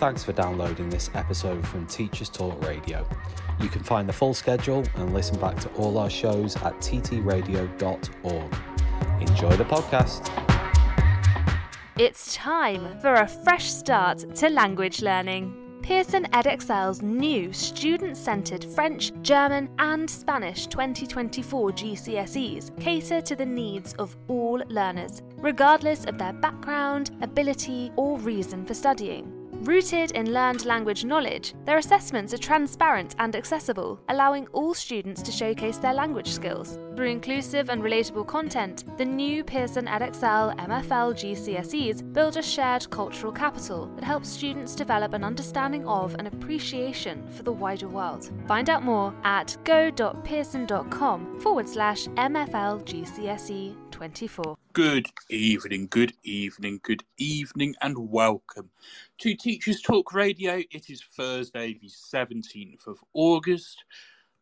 Thanks for downloading this episode from Teachers Talk Radio. You can find the full schedule and listen back to all our shows at ttradio.org. Enjoy the podcast. It's time for a fresh start to language learning. Pearson Edexcel's new student centred French, German, and Spanish 2024 GCSEs cater to the needs of all learners, regardless of their background, ability, or reason for studying. Rooted in learned language knowledge, their assessments are transparent and accessible, allowing all students to showcase their language skills. Through inclusive and relatable content, the new Pearson Edexcel MFL GCSEs build a shared cultural capital that helps students develop an understanding of and appreciation for the wider world. Find out more at go.pearson.com forward slash MFL GCSE 24. Good evening, good evening, good evening, and welcome to Teachers Talk Radio. It is Thursday, the 17th of August,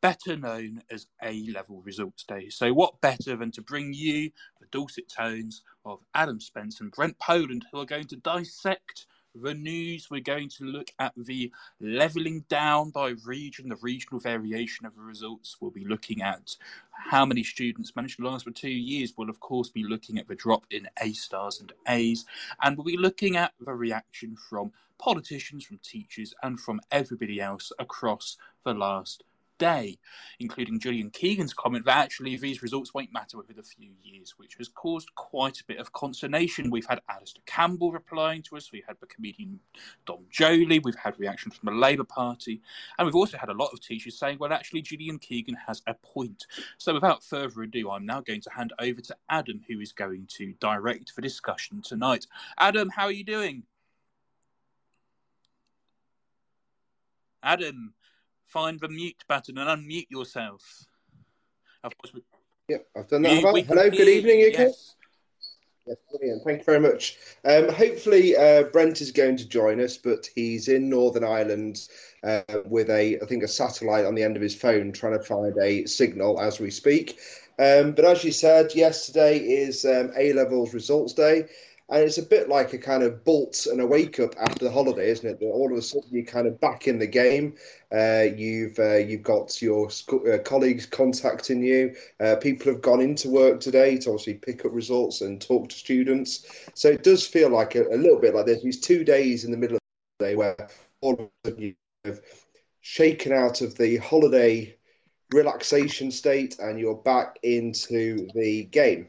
better known as A Level Results Day. So, what better than to bring you the dulcet tones of Adam Spence and Brent Poland, who are going to dissect the news, we're going to look at the levelling down by region, the regional variation of the results. We'll be looking at how many students managed to last for two years. We'll, of course, be looking at the drop in A stars and A's, and we'll be looking at the reaction from politicians, from teachers, and from everybody else across the last day, including Gillian Keegan's comment that actually these results won't matter within a few years, which has caused quite a bit of consternation. We've had Alastair Campbell replying to us, we had the comedian Dom Joly, we've had reactions from the Labour Party, and we've also had a lot of teachers saying, well, actually, Gillian Keegan has a point. So without further ado, I'm now going to hand over to Adam, who is going to direct the discussion tonight. Adam, how are you doing? Adam, find the mute button and unmute yourself. Of course, we... yeah, I've done that. We, we Hello, good evening. Yes. yes, brilliant. Thank you very much. Um, hopefully, uh, Brent is going to join us, but he's in Northern Ireland uh, with a, I think, a satellite on the end of his phone, trying to find a signal as we speak. Um, but as you said, yesterday is um, A levels results day and it's a bit like a kind of bolt and a wake up after the holiday, isn't it? That all of a sudden you're kind of back in the game. Uh, you've uh, you've got your uh, colleagues contacting you. Uh, people have gone into work today to obviously pick up results and talk to students. So it does feel like a, a little bit like there's these two days in the middle of the day where all of a sudden you've shaken out of the holiday relaxation state and you're back into the game.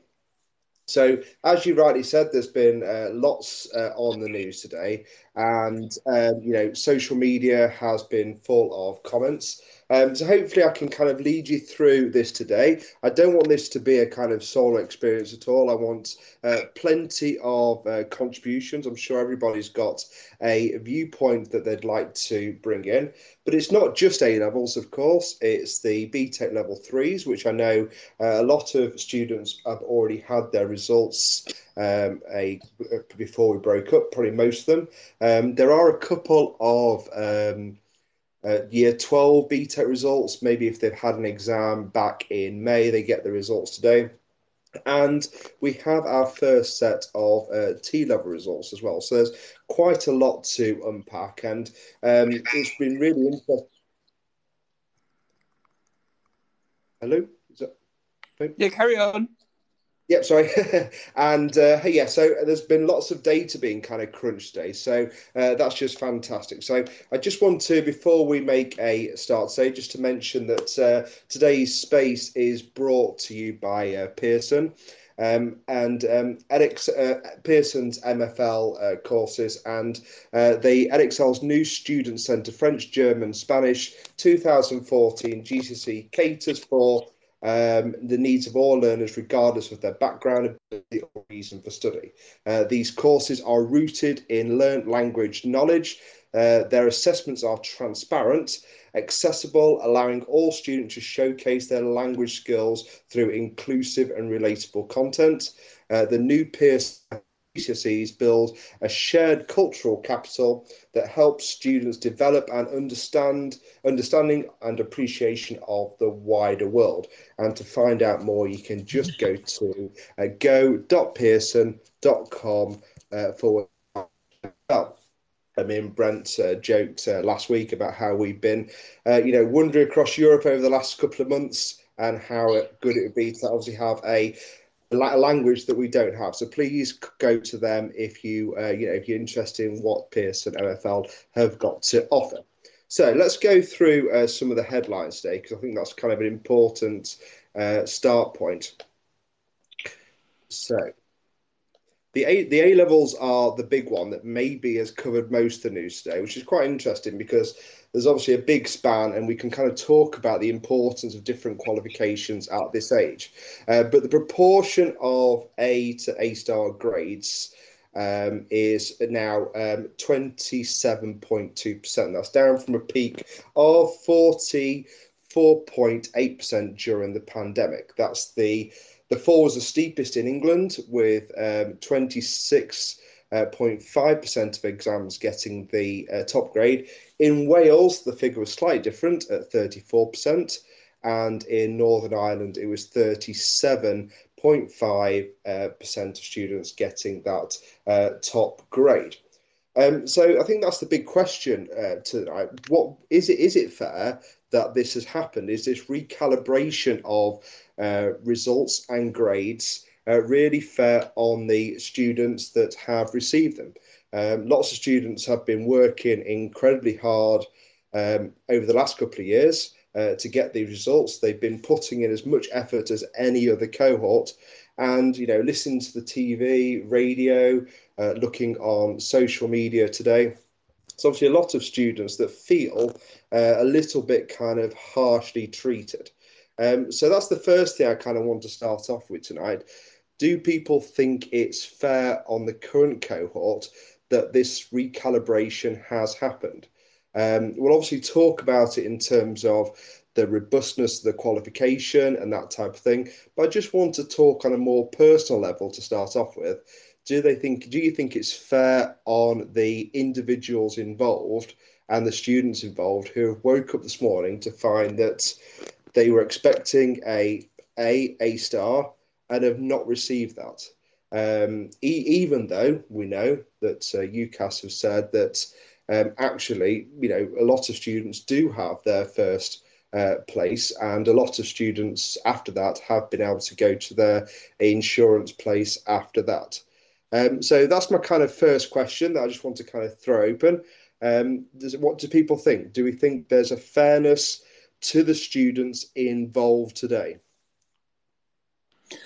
So, as you rightly said, there's been uh, lots uh, on the news today, and um, you know, social media has been full of comments. Um, so hopefully I can kind of lead you through this today. I don't want this to be a kind of solo experience at all. I want uh, plenty of uh, contributions. I'm sure everybody's got a viewpoint that they'd like to bring in. But it's not just A levels, of course. It's the BTEC level threes, which I know uh, a lot of students have already had their results um, a before we broke up. Probably most of them. Um, there are a couple of um, uh, year 12 BTEC results. Maybe if they've had an exam back in May, they get the results today. And we have our first set of uh, T level results as well. So there's quite a lot to unpack, and um, it's been really interesting. Hello? That... Yeah, carry on. Yep, sorry. and uh, yeah, so there's been lots of data being kind of crunched today. So uh, that's just fantastic. So I just want to, before we make a start, say just to mention that uh, today's space is brought to you by uh, Pearson. Um, and um, uh, Pearson's MFL uh, courses and uh, the Edexcel's new Student Centre French, German, Spanish 2014 GCSE caters for um, the needs of all learners, regardless of their background, ability, or reason for study. Uh, these courses are rooted in learned language knowledge. Uh, their assessments are transparent, accessible, allowing all students to showcase their language skills through inclusive and relatable content. Uh, the new Pearson GCSEs build a shared cultural capital that helps students develop and understand understanding and appreciation of the wider world. And to find out more, you can just go to uh, go.pearson.com uh, forward. Well, I mean, Brent uh, joked uh, last week about how we've been, uh, you know, wandering across Europe over the last couple of months and how good it would be to obviously have a language that we don't have. So please go to them if you, uh, you know, if you're interested in what Pearson MFL have got to offer. So let's go through uh, some of the headlines today because I think that's kind of an important uh, start point. So the A the A levels are the big one that maybe has covered most of the news today, which is quite interesting because there's obviously a big span, and we can kind of talk about the importance of different qualifications at this age. Uh, but the proportion of A to A star grades um, is now um, 27.2%. That's down from a peak of 44.8% during the pandemic. That's the the fall was the steepest in England with um, 26 uh, 0.5% of exams getting the uh, top grade. In Wales, the figure was slightly different at 34%, and in Northern Ireland, it was 37.5% uh, of students getting that uh, top grade. Um, so I think that's the big question uh, tonight. What is it? Is it fair that this has happened? Is this recalibration of uh, results and grades uh, really fair on the students that have received them. Um, lots of students have been working incredibly hard um, over the last couple of years uh, to get these results. They've been putting in as much effort as any other cohort, and you know, listening to the TV, radio, uh, looking on social media today. It's obviously a lot of students that feel uh, a little bit kind of harshly treated. Um, so that's the first thing I kind of want to start off with tonight do people think it's fair on the current cohort that this recalibration has happened? Um, we'll obviously talk about it in terms of the robustness of the qualification and that type of thing. But I just want to talk on a more personal level to start off with. Do they think? Do you think it's fair on the individuals involved and the students involved who woke up this morning to find that they were expecting a a A star and have not received that. Um, e- even though we know that uh, UCAS have said that um, actually, you know, a lot of students do have their first uh, place, and a lot of students after that have been able to go to their insurance place after that. Um, so that's my kind of first question that I just want to kind of throw open. Um, does, what do people think? Do we think there's a fairness to the students involved today?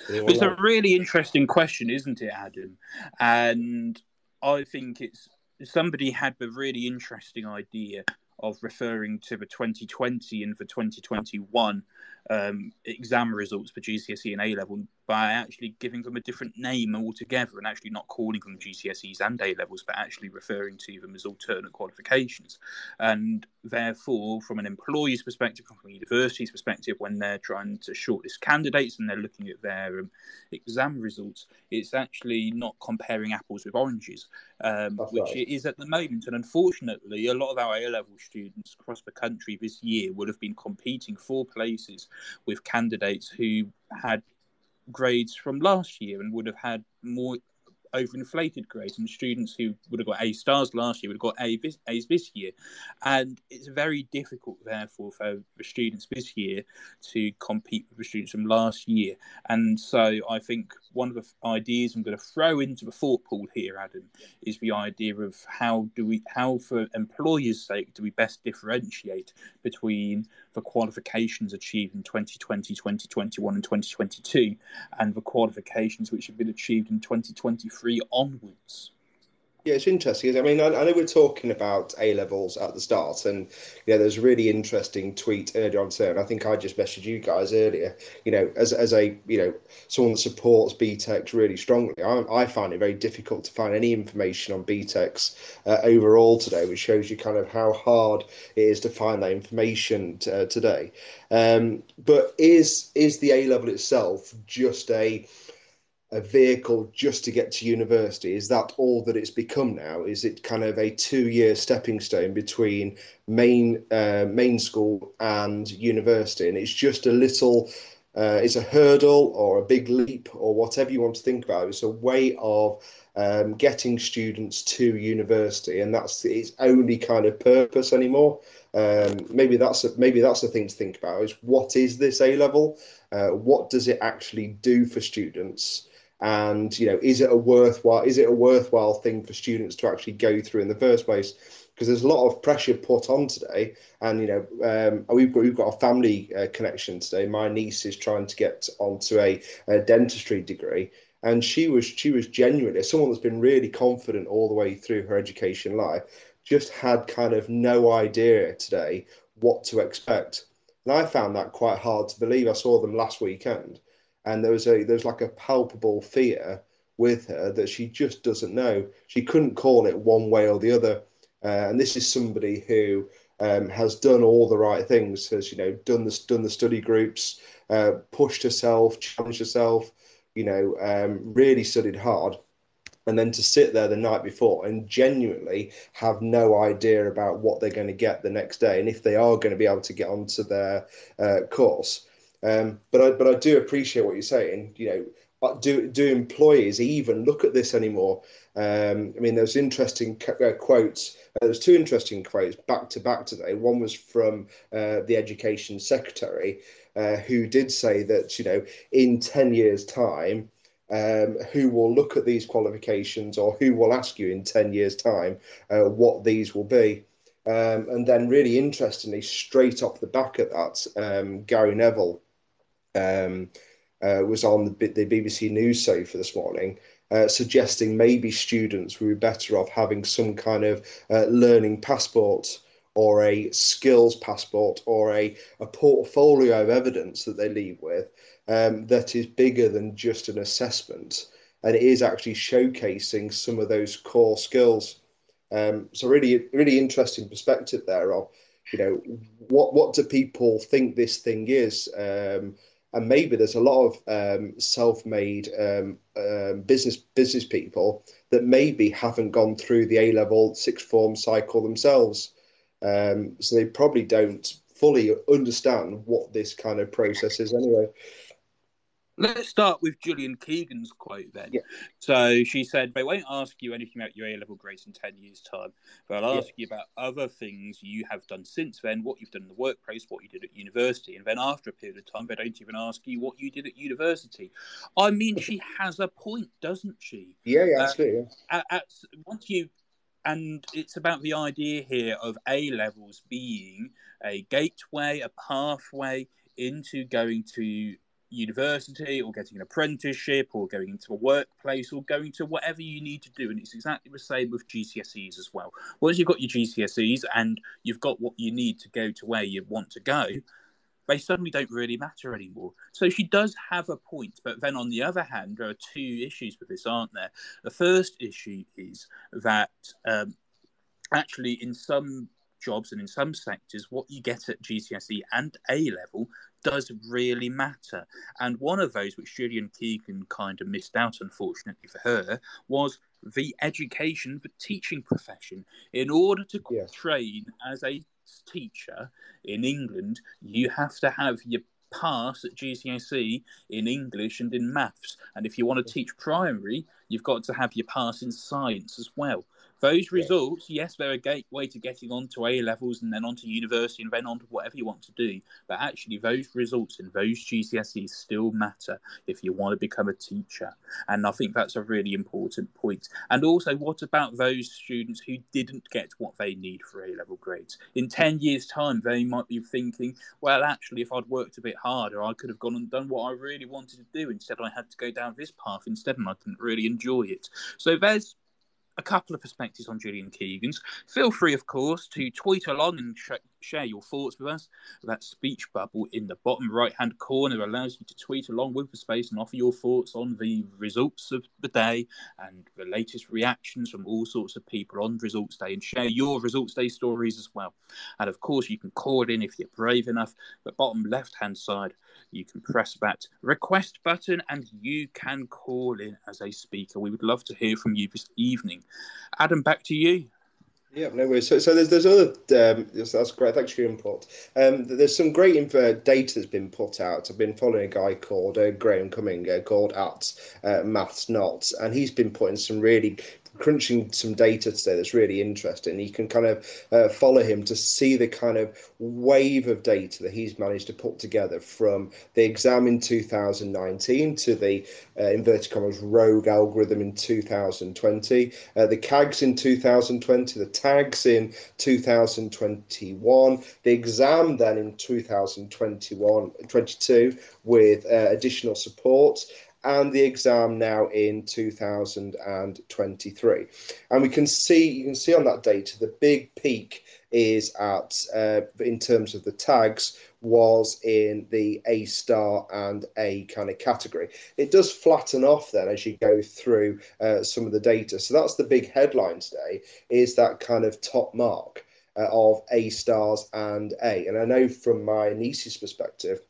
It's a really interesting question, isn't it, Adam? And I think it's somebody had a really interesting idea of referring to the 2020 and the 2021 um, exam results for GCSE and A level by actually giving them a different name altogether and actually not calling them GCSEs and A levels, but actually referring to them as alternate qualifications. And therefore, from an employee's perspective, from a university's perspective, when they're trying to shortlist candidates and they're looking at their um, exam results, it's actually not comparing apples with oranges, um, which right. it is at the moment. And unfortunately, a lot of our A level students across the country this year would have been competing for places with candidates who had grades from last year and would have had more overinflated grades and students who would have got A stars last year would have got A A's this year. And it's very difficult, therefore, for the students this year to compete with the students from last year. And so I think one of the ideas I'm going to throw into the thought pool here, Adam, is the idea of how do we, how for employers' sake, do we best differentiate between the qualifications achieved in 2020, 2021, and 2022, and the qualifications which have been achieved in 2023 onwards. Yeah, it's interesting. I mean, I, I, know we're talking about A levels at the start, and yeah, there's a really interesting tweet earlier on today, and I think I just messaged you guys earlier. You know, as as a you know someone that supports BTECs really strongly, I, I find it very difficult to find any information on BTECs uh, overall today, which shows you kind of how hard it is to find that information t- uh, today. Um, but is is the A level itself just a a vehicle just to get to university? Is that all that it's become now? Is it kind of a two-year stepping stone between main uh, main school and university, and it's just a little uh, is a hurdle or a big leap or whatever you want to think about. It's a way of um, getting students to university, and that's its only kind of purpose anymore. Um, maybe that's a, maybe that's the thing to think about: is what is this A level? Uh, what does it actually do for students? And you know, is it a worthwhile is it a worthwhile thing for students to actually go through in the first place? because there's a lot of pressure put on today. And you know, um, we've got we've got a family uh, connection today. My niece is trying to get onto a, a, dentistry degree, and she was she was genuinely someone that's been really confident all the way through her education life. Just had kind of no idea today what to expect, and I found that quite hard to believe. I saw them last weekend, and there was a there's like a palpable fear with her that she just doesn't know. She couldn't call it one way or the other uh, and this is somebody who um, has done all the right things, has you know done the done the study groups, uh, pushed herself, challenged herself, you know, um, really studied hard, and then to sit there the night before and genuinely have no idea about what they're going to get the next day, and if they are going to be able to get onto their uh, course. Um, but I but I do appreciate what you're saying. You know, but do do employees even look at this anymore? Um, I mean, there's interesting uh, quotes. Uh, there's two interesting quotes back to back today. One was from uh, the education secretary, uh, who did say that you know in ten years' time. Um, who will look at these qualifications or who will ask you in 10 years' time uh, what these will be? Um, and then, really interestingly, straight off the back of that, um, Gary Neville um, uh, was on the, the BBC News show for this morning, uh, suggesting maybe students would be better off having some kind of uh, learning passport or a skills passport or a, a portfolio of evidence that they leave with um, that is bigger than just an assessment and it is actually showcasing some of those core skills. Um, so really, really interesting perspective there of, you know, what what do people think this thing is? Um, and maybe there's a lot of um, self-made um, um, business business people that maybe haven't gone through the A level sixth form cycle themselves, um, so they probably don't fully understand what this kind of process is anyway. Let's start with Gillian Keegan's quote then. Yeah. So she said, They won't ask you anything about your A level grades in 10 years' time, but I'll ask yeah. you about other things you have done since then, what you've done in the workplace, what you did at university. And then after a period of time, they don't even ask you what you did at university. I mean, she has a point, doesn't she? Yeah, yeah, uh, absolutely. At, at, once you and it's about the idea here of A levels being a gateway, a pathway into going to university or getting an apprenticeship or going into a workplace or going to whatever you need to do. And it's exactly the same with GCSEs as well. Once you've got your GCSEs and you've got what you need to go to where you want to go, they suddenly don't really matter anymore. So she does have a point. But then on the other hand, there are two issues with this, aren't there? The first issue is that um, actually, in some jobs and in some sectors, what you get at GCSE and A level does really matter. And one of those, which Gillian Keegan kind of missed out, unfortunately for her, was the education, the teaching profession. In order to yes. train as a teacher in England, you have to have your pass at GCSE in English and in maths. And if you want to teach primary, you've got to have your pass in science as well. Those results, yes, they're a gateway to getting onto A levels and then onto university and then onto whatever you want to do. But actually, those results and those GCSEs still matter if you want to become a teacher. And I think that's a really important point. And also, what about those students who didn't get what they need for A level grades? In 10 years' time, they might be thinking, well, actually, if I'd worked a bit harder, I could have gone and done what I really wanted to do. Instead, I had to go down this path instead, and I didn't really enjoy it. So there's a couple of perspectives on Gillian Keegan's. Feel free, of course, to tweet along and sh- share your thoughts with us. That speech bubble in the bottom right hand corner allows you to tweet along with the space and offer your thoughts on the results of the day and the latest reactions from all sorts of people on results day and share your results day stories as well. And of course, you can call in if you're brave enough. The bottom left hand side you can press that request button and you can call in as a speaker. We would love to hear from you this evening. Adam, back to you. Yeah, no worries. So, so there's there's other um, that's great. Thanks for your input. Um, there's some great info, data that's been put out. I've been following a guy called uh, Graham Cumming, uh, called at uh, Maths Not, and he's been putting some really crunching some data today that's really interesting. You can kind of uh, follow him to see the kind of wave of data that he's managed to put together from the exam in 2019 to the uh, inverted commas rogue algorithm in 2020, uh, the CAGs in 2020, the tags in 2021, the exam then in 2021 22 with uh, additional support and the exam now in 2023. And we can see, you can see on that data, the big peak is at, uh, in terms of the tags, was in the A star and A kind of category. It does flatten off then as you go through uh, some of the data. So that's the big headline today, is that kind of top mark uh, of A stars and A. And I know from my niece's perspective,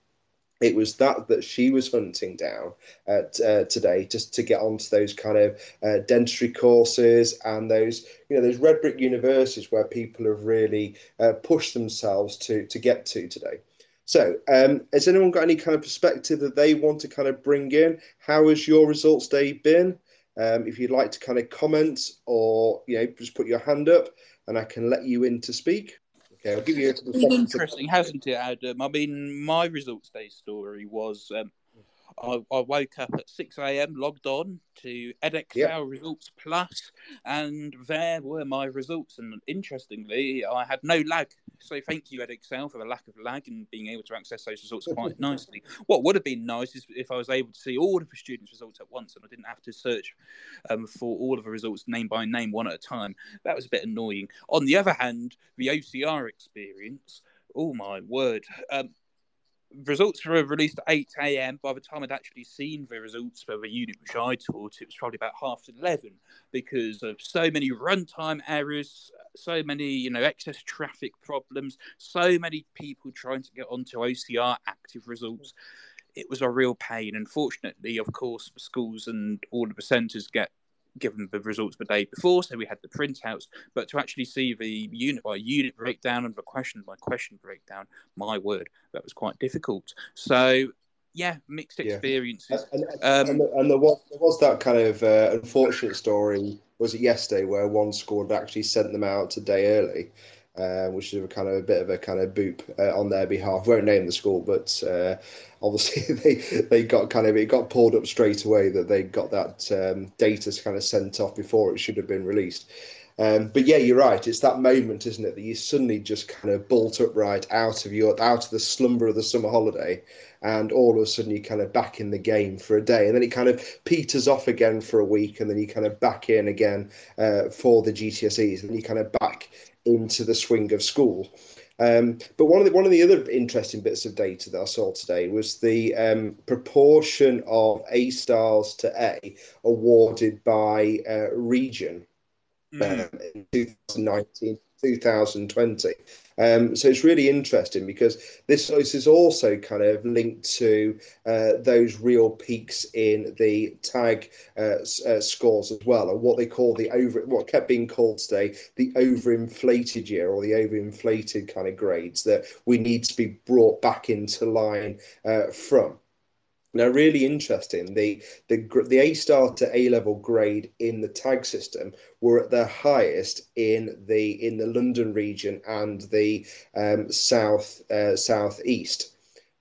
it was that that she was hunting down at, uh, today just to get onto those kind of uh, dentistry courses and those you know those red brick universities where people have really uh, pushed themselves to to get to today. So um, has anyone got any kind of perspective that they want to kind of bring in? How has your results day been? Um, if you'd like to kind of comment or you know just put your hand up and i can let you in to speak Okay, I'll give you. A been interesting, hasn't it, Adam? I mean, my results day story was um, I, I, woke up at 6 a.m., logged on to Edexcel yep. Results Plus, and there were my results. And interestingly, I had no lag. So thank you, Edexcel, for the lack of lag and being able to access those results quite nicely. What would have been nice is if I was able to see all of the students' results at once and I didn't have to search um, for all of the results name by name, one at a time. That was a bit annoying. On the other hand, the OCR experience, oh my word. Um, results were released at 8 a.m. By the time I'd actually seen the results for the unit which I taught, it was probably about half 11 because of so many runtime errors, so many, you know, excess traffic problems, so many people trying to get onto OCR active results. It was a real pain. Unfortunately, of course, schools and all of the centres get given the results the day before, so we had the printouts. But to actually see the unit by unit breakdown and the question by question breakdown, my word, that was quite difficult. So yeah, mixed experiences. Yeah. And, and, um, and, and, there, was, there was that kind of uh, unfortunate story. Was it yesterday where one school had actually sent them out a day early? Uh, which is a kind of a bit of a kind of boop uh, on their behalf. Won't name the school, but uh, obviously they they got kind of it got pulled up straight away that they got that um, data kind of sent off before it should have been released. Um, but yeah, you're right. It's that moment, isn't it, that you suddenly just kind of bolt upright out of your out of the slumber of the summer holiday, and all of a sudden you're kind of back in the game for a day, and then it kind of peters off again for a week, and then you kind of back in again uh, for the GCSEs, and then you kind of back into the swing of school. Um, but one of the one of the other interesting bits of data that I saw today was the um, proportion of A stars to A awarded by uh, region mm. in 2019 2020. Um, so it's really interesting because this, is also kind of linked to uh, those real peaks in the tag uh, uh, scores as well, and what they call the over, what kept being called today the overinflated year or the overinflated kind of grades that we need to be brought back into line uh, from. Now, really interesting. The the the A star to A level grade in the tag system were at their highest in the in the London region and the um, south uh, southeast.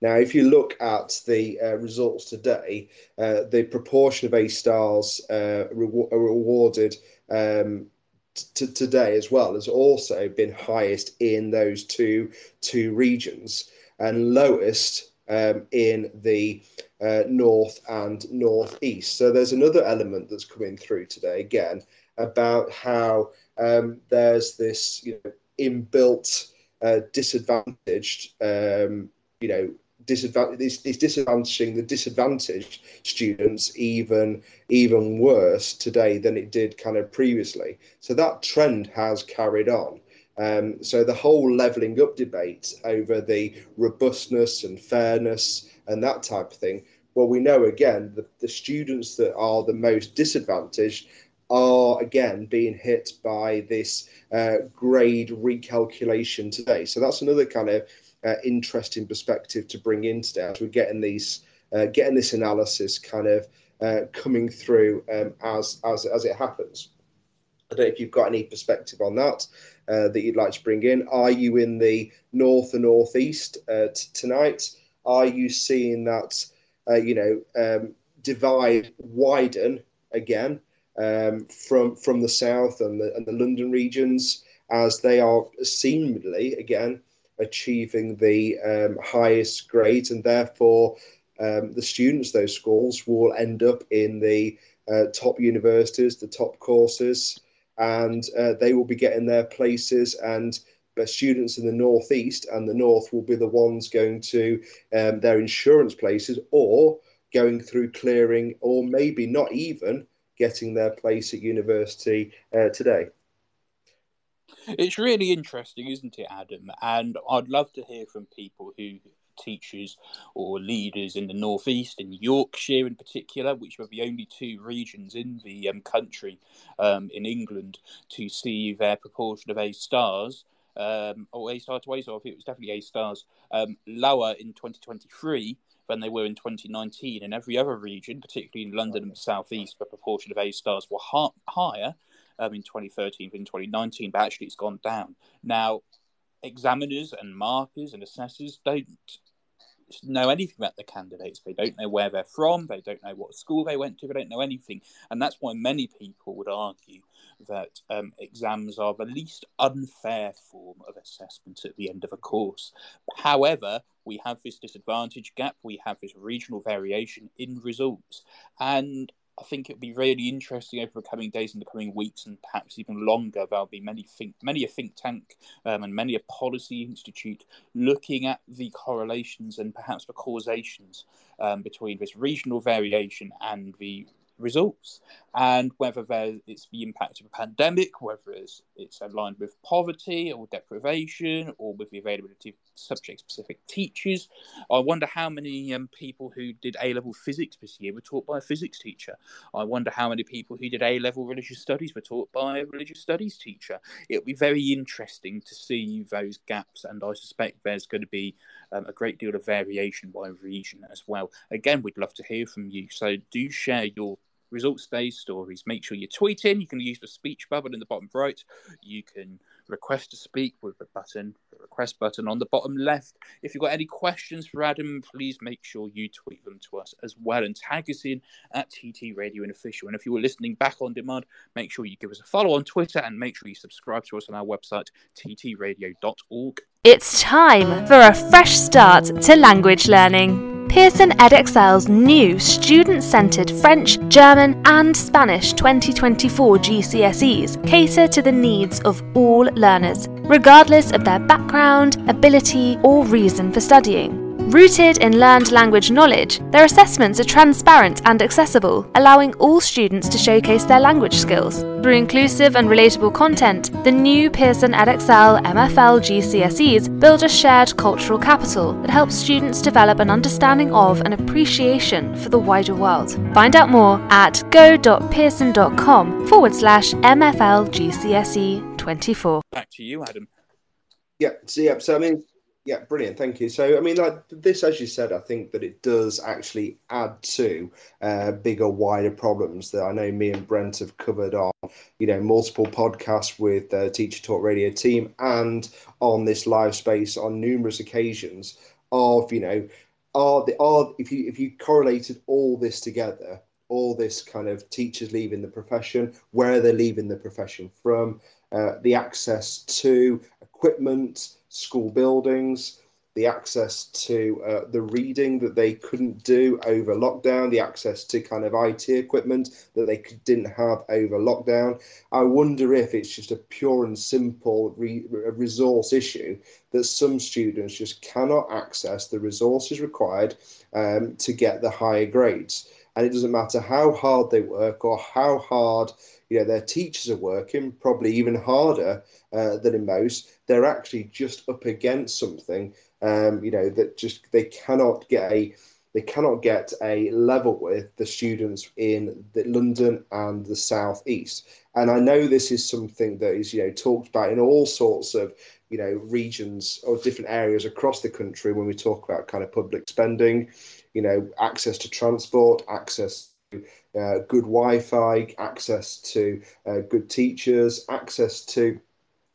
Now, if you look at the uh, results today, uh, the proportion of A stars uh, re- awarded um, t- today as well has also been highest in those two two regions and lowest um, in the uh, north and northeast. So there's another element that's coming through today again about how um, there's this you know inbuilt uh, disadvantaged um, you know disadvantage is, is disadvantaging the disadvantaged students even even worse today than it did kind of previously so that trend has carried on um, so the whole levelling up debate over the robustness and fairness and that type of thing, well, we know again that the students that are the most disadvantaged are again being hit by this uh, grade recalculation today. So that's another kind of uh, interesting perspective to bring in today as we're getting these uh, getting this analysis kind of uh, coming through um, as as as it happens. I don't know if you've got any perspective on that uh, that you'd like to bring in. Are you in the north and northeast uh, t- tonight? Are you seeing that you know um, divide widen again? um, from from the south and the, and the London regions as they are seemingly again achieving the um, highest grades and therefore um, the students those schools will end up in the uh, top universities the top courses and uh, they will be getting their places and students in the northeast and the north will be the ones going to um, their insurance places or going through clearing or maybe not even getting their place at university uh, today. It's really interesting, isn't it, Adam? And I'd love to hear from people who teachers or leaders in the northeast, in Yorkshire in particular, which were the only two regions in the um, country um, in England to see their proportion of A stars. Um, or A star to A star, I think it was definitely A stars, um, lower in 2023 than they were in 2019. In every other region, particularly in London and the southeast, the proportion of A stars were ha- higher um, in 2013 than in 2019, but actually it's gone down. Now, examiners and markers and assessors don't know anything about the candidates. They don't know where they're from. They don't know what school they went to. They don't know anything. And that's why many people would argue that um, exams are the least unfair form of assessment at the end of a course. However, we have this disadvantage gap, we have this regional variation in results. And I think it'll be really interesting over the coming days and the coming weeks, and perhaps even longer. There'll be many think, many a think tank um, and many a policy institute looking at the correlations and perhaps the causations um, between this regional variation and the results, and whether it's the impact of a pandemic, whether it's, it's aligned with poverty or deprivation, or with the availability of subject-specific teachers. I wonder how many um, people who did A-level physics this year were taught by a physics teacher. I wonder how many people who did A-level religious studies were taught by a religious studies teacher. It'll be very interesting to see those gaps, and I suspect there's going to be um, a great deal of variation by region as well. Again, we'd love to hear from you, so do share your results based stories. Make sure you tweet in. You can use the speech bubble in the bottom right. You can request to speak with the button, the request button on the bottom left. If you've got any questions for Adam, please make sure you tweet them to us as well and tag us in at TT Radio and Official. And if you were listening back on demand, make sure you give us a follow on Twitter and make sure you subscribe to us on our website, ttradio.org. It's time for a fresh start to language learning. Pearson Edexcel's new student centred French, German, and Spanish 2024 GCSEs cater to the needs of all learners, regardless of their background, ability, or reason for studying. Rooted in learned language knowledge, their assessments are transparent and accessible, allowing all students to showcase their language skills. Through inclusive and relatable content, the new Pearson Edexcel MFL GCSEs build a shared cultural capital that helps students develop an understanding of and appreciation for the wider world. Find out more at go.pearson.com forward slash MFL GCSE 24. Back to you, Adam. Yeah, so yeah, so I mean, yeah, brilliant. Thank you. So, I mean, like this, as you said, I think that it does actually add to uh, bigger, wider problems that I know me and Brent have covered on, you know, multiple podcasts with the Teacher Talk Radio team and on this live space on numerous occasions of, you know, are the are if you if you correlated all this together, all this kind of teachers leaving the profession, where they're leaving the profession from, uh, the access to equipment school buildings, the access to uh, the reading that they couldn't do over lockdown, the access to kind of IT equipment that they could, didn't have over lockdown. I wonder if it's just a pure and simple re- resource issue that some students just cannot access the resources required um, to get the higher grades. And it doesn't matter how hard they work or how hard you know their teachers are working, probably even harder uh, than in most. They're actually just up against something, um, you know, that just they cannot get a they cannot get a level with the students in the London and the southeast. And I know this is something that is, you know, talked about in all sorts of, you know, regions or different areas across the country when we talk about kind of public spending, you know, access to transport, access to uh, good Wi-Fi, access to uh, good teachers, access to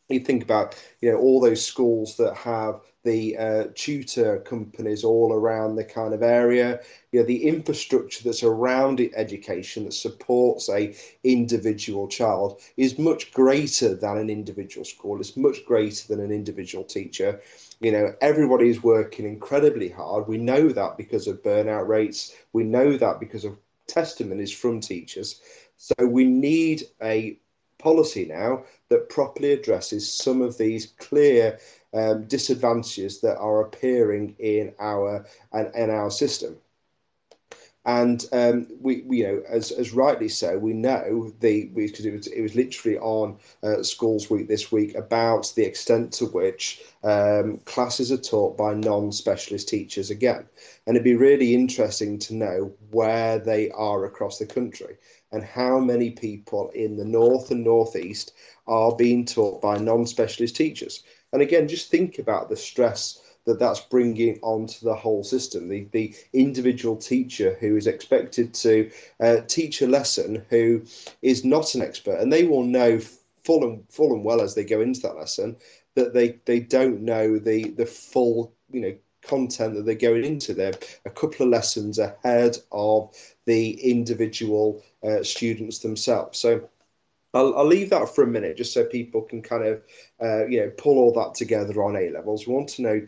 you think about you know all those schools that have the uh, tutor companies all around the kind of area you know the infrastructure that's around education that supports a individual child is much greater than an individual school. It's much greater than an individual teacher. You know everybody's working incredibly hard. We know that because of burnout rates. We know that because of testimonies from teachers. So we need a policy now that properly addresses some of these clear um, disadvantages that are appearing in our and in our system. And um, we, we, you know, as, as rightly so, we know the because it was it was literally on uh, Schools Week this week about the extent to which um, classes are taught by non-specialist teachers again, and it'd be really interesting to know where they are across the country and how many people in the north and northeast are being taught by non-specialist teachers. And again, just think about the stress that that's bringing onto the whole system. The the individual teacher who is expected to uh, teach a lesson who is not an expert, and they will know full and full and well as they go into that lesson that they they don't know the the full you know content that they're going into. They're a couple of lessons ahead of the individual uh, students themselves. So I'll, I'll, leave that for a minute just so people can kind of, uh, you know, pull all that together on A levels. We want to know.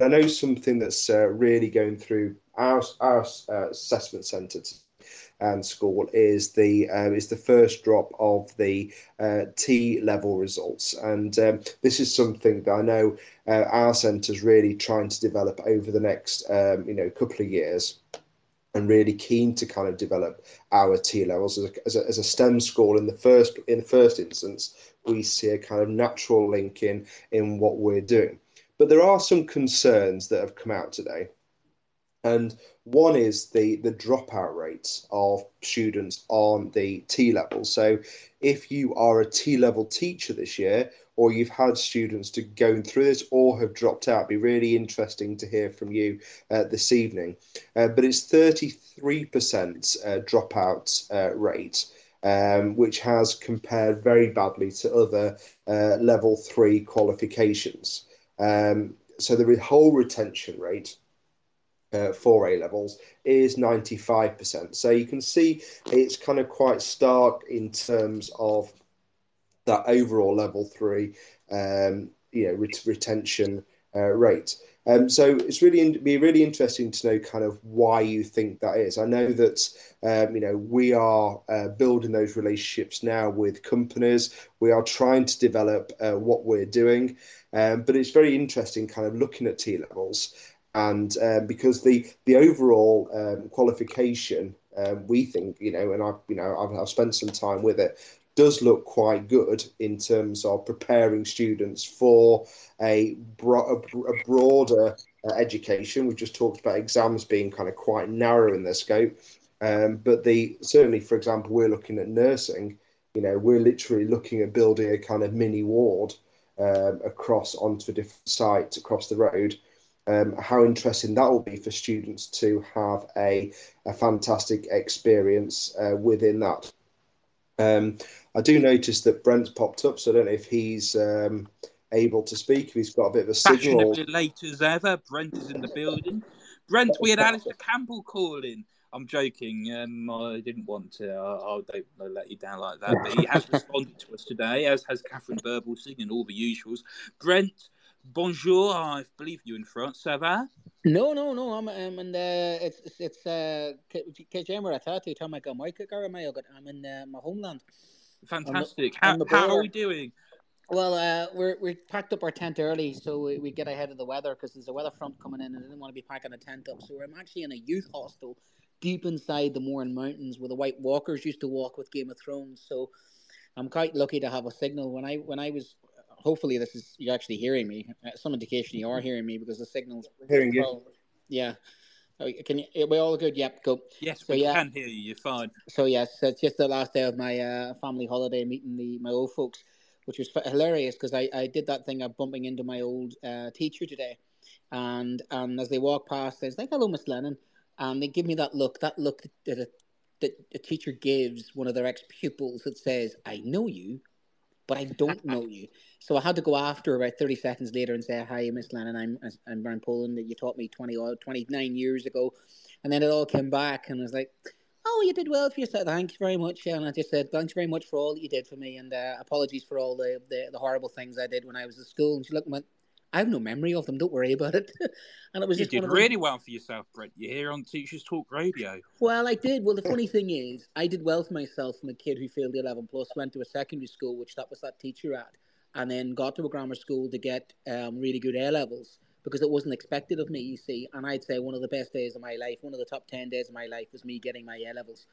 I know something that's uh, really going through our, our uh, assessment centre and school is the um, is the first drop of the uh, T level results, and um, this is something that I know uh, our centre is really trying to develop over the next um, you know couple of years. And really keen to kind of develop our T levels as a, as a, as a STEM school. In the first in the first instance, we see a kind of natural link in in what we're doing. But there are some concerns that have come out today. And one is the, the dropout rates of students on the T level. So, if you are a T level teacher this year, or you've had students to going through this or have dropped out, be really interesting to hear from you uh, this evening. Uh, but it's 33% uh, dropout uh, rate. Um, which has compared very badly to other uh, level three qualifications. Um, so the whole retention rate uh, for A levels is 95%. So you can see it's kind of quite stark in terms of that overall level three, um, you know, ret- retention uh, rate. Um, so it's really in, be really interesting to know kind of why you think that is. I know that um, you know we are uh, building those relationships now with companies. We are trying to develop uh, what we're doing, um, but it's very interesting kind of looking at T levels and um, because the the overall um, qualification, um, we think, you know, and I, you know, I've, I've, spent some time with it, does look quite good in terms of preparing students for a, bro- a broader uh, education. We've just talked about exams being kind of quite narrow in their scope, um, but the certainly, for example, we're looking at nursing. You know, we're literally looking at building a kind of mini ward um, across onto different sites across the road um, how interesting that will be for students to have a, a fantastic experience uh, within that. Um, I do notice that Brent's popped up, so I don't know if he's um, able to speak. If he's got a bit of a signal. Late as ever. Brent is in the building. Brent, we had Alastair Campbell calling. I'm joking. Um, I didn't want to. I, I don't let you down like that. But he has responded to us today, as has Katharine Birbalsingh and all the usuals. Brent, bonjour. I believe you in France. Ça va? No, no, no. I'm, I'm in the. It's it's uh. Kejammer Atati. Tommy Mike I'm in uh, my homeland. Fantastic. The, how, how are we doing? Well, uh, we're we packed up our tent early, so we, we get ahead of the weather because there's a weather front coming in, and I didn't want to be packing a tent up. So I'm actually in a youth hostel deep inside the Mourne Mountains, where the White Walkers used to walk with Game of Thrones. So I'm quite lucky to have a signal. When I when I was hopefully this is you're actually hearing me. Uh, some indication you are hearing me because the signals hearing you. yeah. Can you? We all good? Yep, go. Yes, so, we yeah. can hear you. You're fine. So yes, it's just the last day of my uh, family holiday, meeting the my old folks, which was hilarious because I, I did that thing of bumping into my old uh, teacher today, and and as they walk past, I was like, "Hello, Miss Lennon," and they give me that look, that look that a, that a teacher gives one of their ex pupils that says, "I know you, but I don't know you." So I had to go after about 30 seconds later and say, Hi, Miss Lennon, I'm, I'm Brent Poland. That you taught me 20 29 years ago. And then it all came back and I was like, Oh, you did well for yourself. Thank you very much. And I just said, Thanks very much for all that you did for me. And uh, apologies for all the, the, the, horrible things I did when I was at school. And she looked and went, I have no memory of them. Don't worry about it. and it was you just did really well for yourself, Brent. You're here on Teachers Talk Radio. Well, I did. Well, the funny thing is, I did well for myself from a kid who failed the 11 plus, went to a secondary school, which that was that teacher at and then got to a grammar school to get um, really good A levels because it wasn't expected of me, you see. And I'd say one of the best days of my life, one of the top 10 days of my life was me getting my A levels.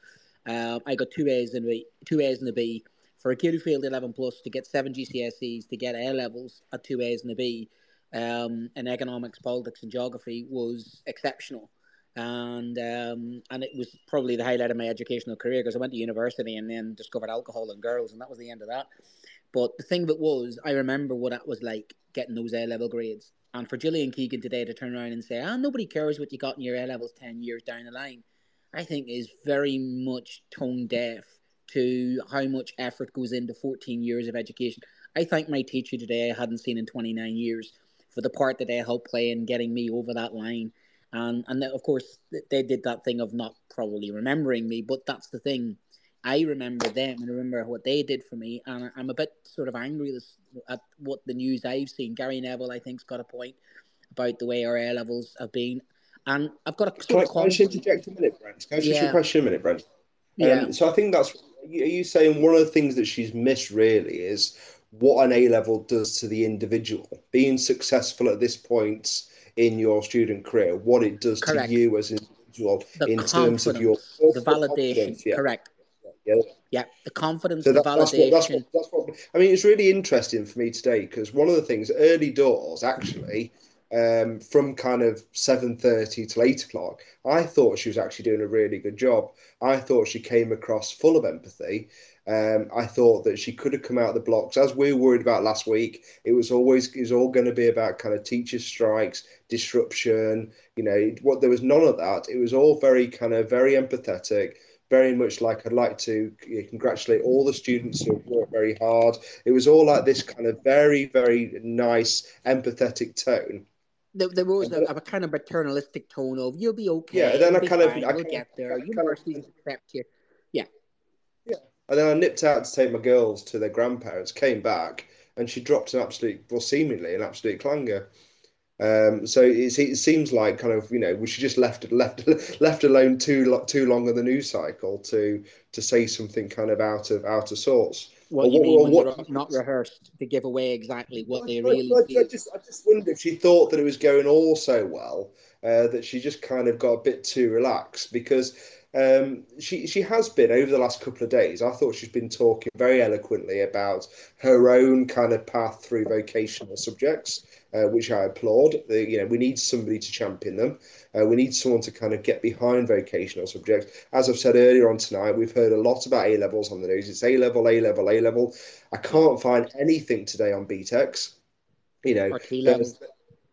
Um, I got two A's and B, two A's and a B. For a kid who failed 11 plus to get seven GCSEs, to get A levels at two A's and a B um, in economics, politics, and geography was exceptional. And um, and it was probably the highlight of my educational career because I went to university and then discovered alcohol and girls, and that was the end of that. But the thing that was, I remember what that was like getting those A level grades. And for Gillian Keegan today to turn around and say, ah, nobody cares what you got in your A levels 10 years down the line, I think is very much tone deaf to how much effort goes into 14 years of education. I thank my teacher today I hadn't seen in 29 years for the part that they helped play in getting me over that line. And, and of course, they did that thing of not probably remembering me, but that's the thing I remember them and I remember what they did for me, and I'm a bit sort of angry at what the news I've seen. Gary Neville, I think's got a point about the way our A levels have been, and I've got a. Can I, can I interject a minute, Brent? Can I just yeah. question a minute, Brent? Um, yeah. So I think that's. Are you saying one of the things that she's missed really is what an A level does to the individual, being successful at this point in your student career, what it does Correct. to you as an individual the in terms of your the validation. Yeah. Correct. Yeah. Yeah, the confidence, so that, the validation. That's what, that's, what, that's what, I mean, it's really interesting for me today because one of the things early doors actually. Um, from kind of 7.30 till 8 o'clock i thought she was actually doing a really good job i thought she came across full of empathy um, I thought that she could have come out of the blocks as we were worried about last week. It was always was all going to be about kind of teacher strikes, disruption. You know, what there was none of that. It was all very kind of very empathetic very much like I'd like to congratulate all the students who have worked very hard. It was all like this kind of very, very nice, empathetic tone. There, there was a, a, kind of paternalistic tone of "you'll be okay." Yeah, then I kind of, I kind get there. Universities kind of, accept you. And then I nipped out to take my girls to their grandparents. Came back, and she dropped an absolute, well, seemingly an absolute clanger. Um, so it, it, seems like kind of you know we should just left left left alone too too long in the news cycle to to say something kind of out of out of sorts. What you what, mean what, what, not rehearsed to give away exactly what they really? I, I, just I just wondered if she thought that it was going all so well uh, that she just kind of got a bit too relaxed because um, she she has been over the last couple of days. I thought she's been talking very eloquently about her own kind of path through vocational subjects, uh, which I applaud. The, you know, we need somebody to champion them. Uh, we need someone to kind of get behind vocational subjects. As I've said earlier on tonight, we've heard a lot about A levels on the news. It's A level, A level, A level. I can't find anything today on BTECs. You know, there's,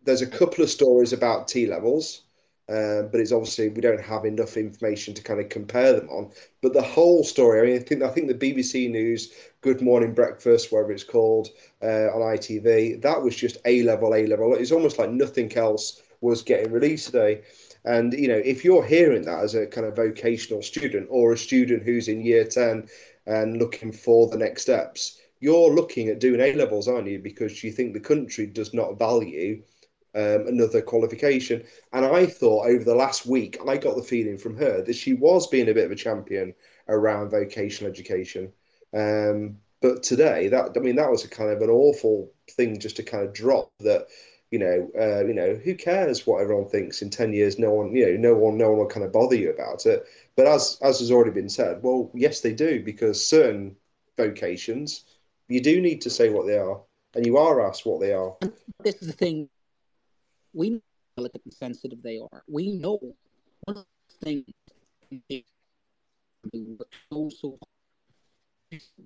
there's a couple of stories about T levels. Um, but it's obviously we don't have enough information to kind of compare them on. But the whole story, I mean, I think I think the BBC News Good Morning Breakfast, whatever it's called, uh, on ITV, that was just A level, A level. It's almost like nothing else was getting released today. And you know, if you're hearing that as a kind of vocational student or a student who's in year ten and looking for the next steps, you're looking at doing A levels, aren't you? Because you think the country does not value um, another qualification. And I thought over the last week, I got the feeling from her that she was being a bit of a champion around vocational education. Um, but today, that I mean, that was a kind of an awful thing just to kind of drop that. You know, uh, you know, who cares what everyone thinks in ten years? No one, you know, no one, no one will kind of bother you about it. But as as has already been said, well, yes, they do because certain vocations, you do need to say what they are, and you are asked what they are. This is the thing we delicate and sensitive they are. We know one of the things so, so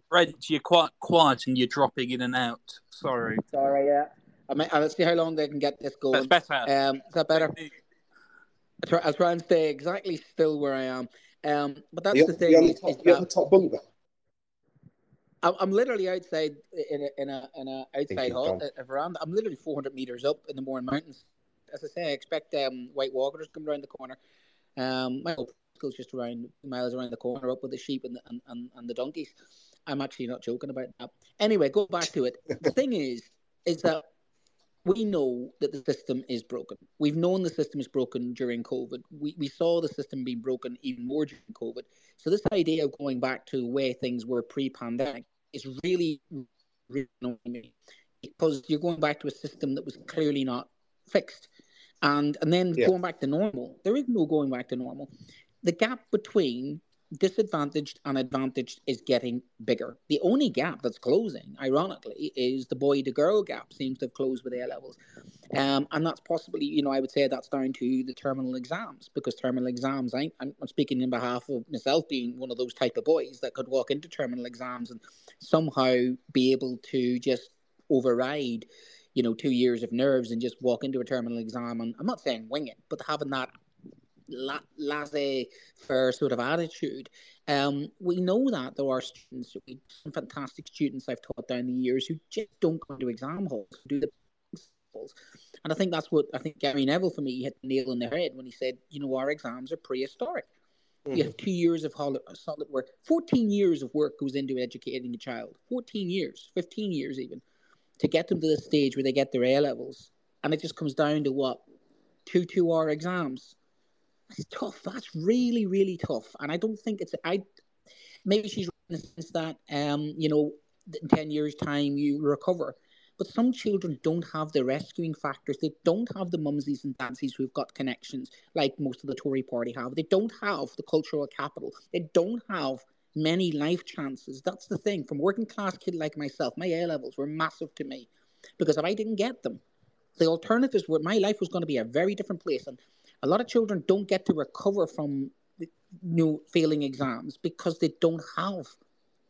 Brent, you're quite quiet and you're dropping in and out. Sorry. Sorry, yeah. I mean, let's see how long they can get this going. That's better. Um, is that better? I'll try, I'll try and stay exactly still where I am. Um, but that's you're, the thing. You're on the top, you're the top bunk I'm, I'm literally outside in a in a in a outside hall, a, a veranda. I'm literally 400 meters up in the Mourne Mountains. As I say, I expect um, White Walkers come around the corner. Um, my school's just around miles around the corner, up with the sheep and the, and, and, and the donkeys. I'm actually not joking about that. Anyway, go back to it. the thing is, is that we know that the system is broken. We've known the system is broken during COVID. We, we saw the system being broken even more during COVID. So this idea of going back to where things were pre-pandemic is really, really annoying me because you're going back to a system that was clearly not fixed. And and then yeah. going back to normal. There is no going back to normal. The gap between disadvantaged and advantaged is getting bigger. The only gap that's closing, ironically, is the boy to girl gap seems to have closed with A levels. Um, and that's possibly, you know, I would say that's down to the terminal exams because terminal exams, I, I'm, I'm speaking in behalf of myself being one of those type of boys that could walk into terminal exams and somehow be able to just override you know, two years of nerves and just walk into a terminal exam and I'm not saying wing it, but having that la- laissez-faire sort of attitude. Um, we know that there are students, some fantastic students I've taught down the years who just don't go to exam halls, do the and I think that's what I think Gary Neville for me hit the nail on the head when he said, you know, our exams are prehistoric. Mm-hmm. You have two years of solid work. 14 years of work goes into educating a child. 14 years, 15 years even, to get them to the stage where they get their A levels. And it just comes down to what? Two two hour exams. It's tough. That's really, really tough. And I don't think it's I. Maybe she's right in the sense that um, you know, in ten years' time you recover. But some children don't have the rescuing factors. They don't have the mumsies and dadsies who've got connections like most of the Tory party have. They don't have the cultural capital. They don't have many life chances. That's the thing. From working class kid like myself, my A levels were massive to me because if I didn't get them, the alternatives were my life was going to be a very different place. And a lot of children don't get to recover from you know, failing exams because they don't have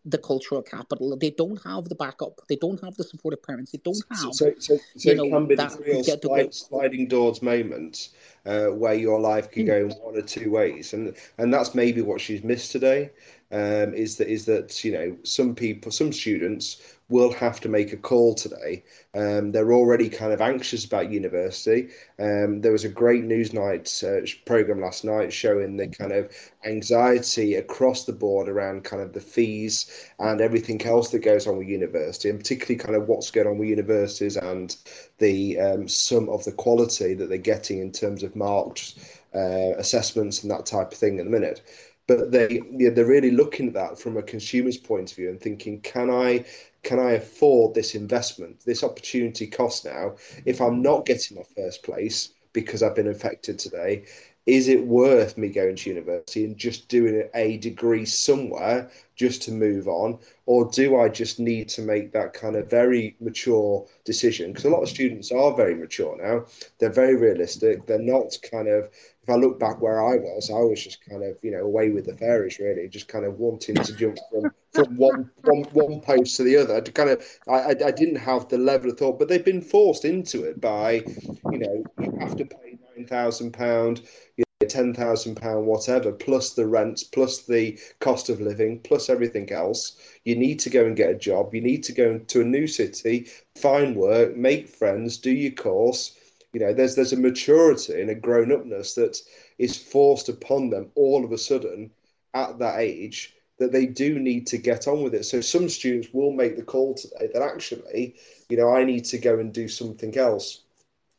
the cultural capital. They don't have the backup. They don't have the supportive parents. They don't have. So, so, so it know, can be the real slide, sliding doors moment uh, where your life can go in one or two ways, and and that's maybe what she's missed today. Um, is that is that you know some people, some students will have to make a call today. Um, they're already kind of anxious about university. Um, there was a great Newsnight uh, program last night showing the kind of anxiety across the board around kind of the fees and everything else that goes on with university, and particularly kind of what's going on with universities and the um, some of the quality that they're getting in terms of marked uh, assessments and that type of thing at the minute but they yeah, they're really looking at that from a consumer's point of view and thinking can i can I afford this investment, this opportunity cost now? If I'm not getting my first place because I've been infected today, is it worth me going to university and just doing a degree somewhere just to move on? Or do I just need to make that kind of very mature decision? Because a lot of students are very mature now. They're very realistic. They're not kind of if I look back where I was, I was just kind of, you know, away with the fairies, really, just kind of wanting to jump from, from one, one, one post to the other. To kind of, I, I didn't have the level of thought, but they've been forced into it by, you know, you have to pay nine thousand pound, ten thousand pound, whatever, plus the rents, plus the cost of living, plus everything else. You need to go and get a job. You need to go to a new city, find work, make friends, do your course you know, there's there's a maturity and a grown upness that is forced upon them all of a sudden at that age that they do need to get on with it. So some students will make the call today that actually, you know, I need to go and do something else.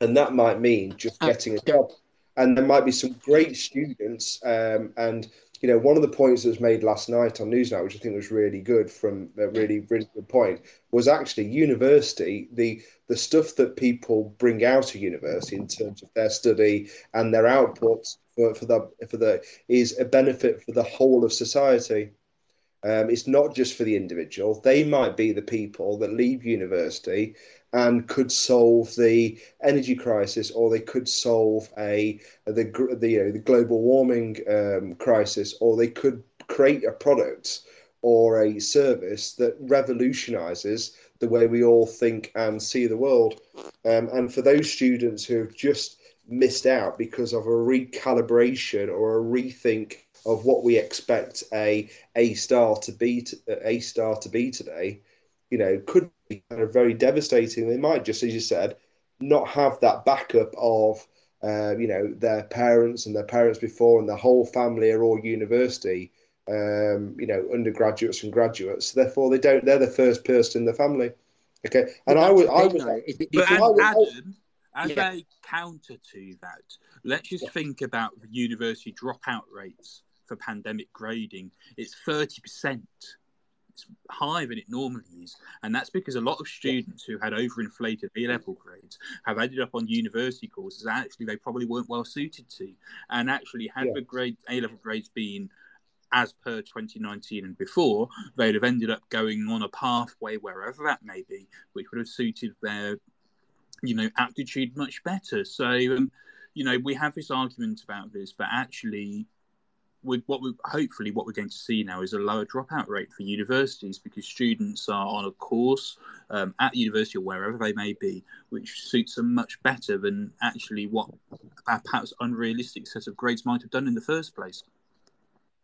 And that might mean just getting a job. And there might be some great students um, and you know, one of the points that was made last night on Newsnight, which I think was really good from a really, really good point, was actually university, the the stuff that people bring out of university in terms of their study and their outputs for, for the for the is a benefit for the whole of society. Um, it's not just for the individual. They might be the people that leave university and could solve the energy crisis, or they could solve a the the, you know, the global warming um, crisis, or they could create a product or a service that revolutionizes the way we all think and see the world. Um, and for those students who have just missed out because of a recalibration or a rethink of what we expect a a star to be to, a star to be today, you know, could be kind of very devastating. They might just, as you said, not have that backup of uh, you know their parents and their parents before and their whole family are all university um, you know undergraduates and graduates therefore they don't they're the first person in the family okay and i would, i was but Adam, as yeah. a counter to that let's just yeah. think about the university dropout rates for pandemic grading, it's 30%. It's higher than it normally is. And that's because a lot of students who had overinflated A level grades have ended up on university courses actually they probably weren't well suited to. And actually, had yeah. the grade A level grades been as per 2019 and before, they'd have ended up going on a pathway wherever that may be, which would have suited their, you know, aptitude much better. So, um, you know, we have this argument about this, but actually, with what we hopefully what we're going to see now is a lower dropout rate for universities because students are on a course um, at university or wherever they may be, which suits them much better than actually what a perhaps unrealistic set of grades might have done in the first place.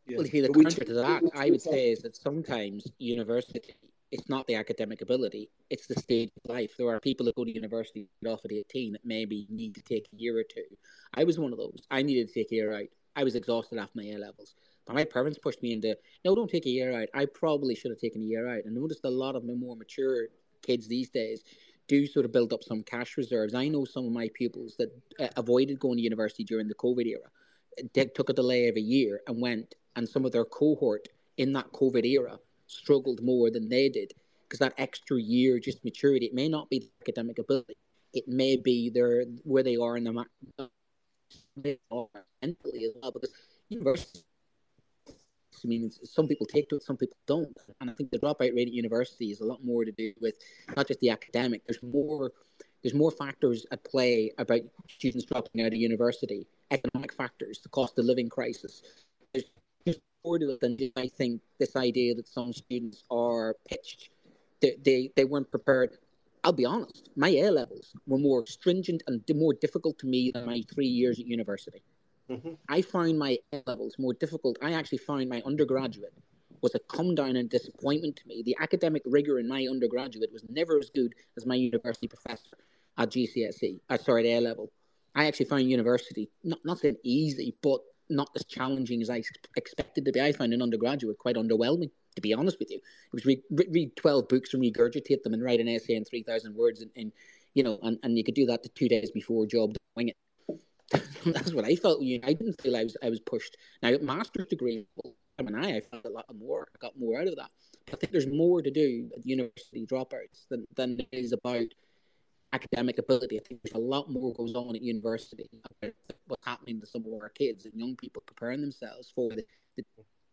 Yeah. Well, see, the counter to that, I would say, is that sometimes university it's not the academic ability, it's the stage of life. There are people that go to university off at 18 that maybe need to take a year or two. I was one of those. I needed to take a year out. I was exhausted after my A levels. But my parents pushed me into, no, don't take a year out. I probably should have taken a year out. And noticed a lot of my more mature kids these days do sort of build up some cash reserves. I know some of my pupils that uh, avoided going to university during the COVID era, they took a delay of a year and went, and some of their cohort in that COVID era struggled more than they did because that extra year just maturity. It may not be academic ability. It may be their where they are in the mentally as well because university some people take to it, some people don't. And I think the dropout rate at university is a lot more to do with not just the academic. There's more, there's more factors at play about students dropping out of university. Economic factors, the cost of living crisis. There's just more to it than I think this idea that some students are pitched. They, they, they weren't prepared. I'll be honest, my A levels were more stringent and more difficult to me than my three years at university. Mm-hmm. I found my A levels more difficult. I actually found my undergraduate was a come down and disappointment to me. The academic rigor in my undergraduate was never as good as my university professor at GCSE. Uh, sorry, at A level. I actually found university not not saying easy, but not as challenging as I expected to be. I found an undergraduate quite underwhelming to be honest with you. It was read, read 12 books and regurgitate them and write an essay in 3,000 words. And, and, you know, and, and you could do that the two days before job doing it. That's what I felt. You know, I didn't feel I was I was pushed. Now, master's degree, I mean, I, I felt a lot more. I got more out of that. I think there's more to do at university dropouts than, than it is about academic ability. I think there's a lot more goes on at university about what's happening to some of our kids and young people preparing themselves for the, the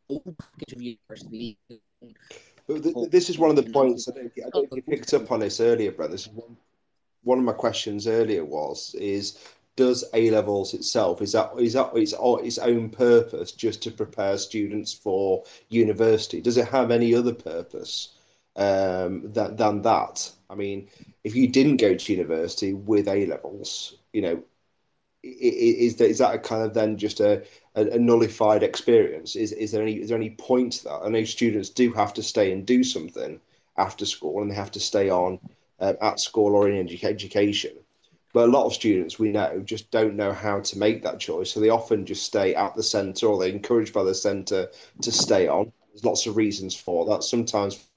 package of university. This is one of the points I think, I think you picked up on this earlier, brother. This is one, one of my questions earlier was is does A levels itself is that is that its its own purpose just to prepare students for university? Does it have any other purpose um, than than that? I mean, if you didn't go to university with A levels, you know, is that is that kind of then just a, a, a, nullified experience? Is is there any is there any point to that? I know students do have to stay and do something after school, and they have to stay on uh, at school or in edu- education. But a lot of students we know just don't know how to make that choice, so they often just stay at the centre, or they're encouraged by the centre to stay on. There's lots of reasons for that. Sometimes,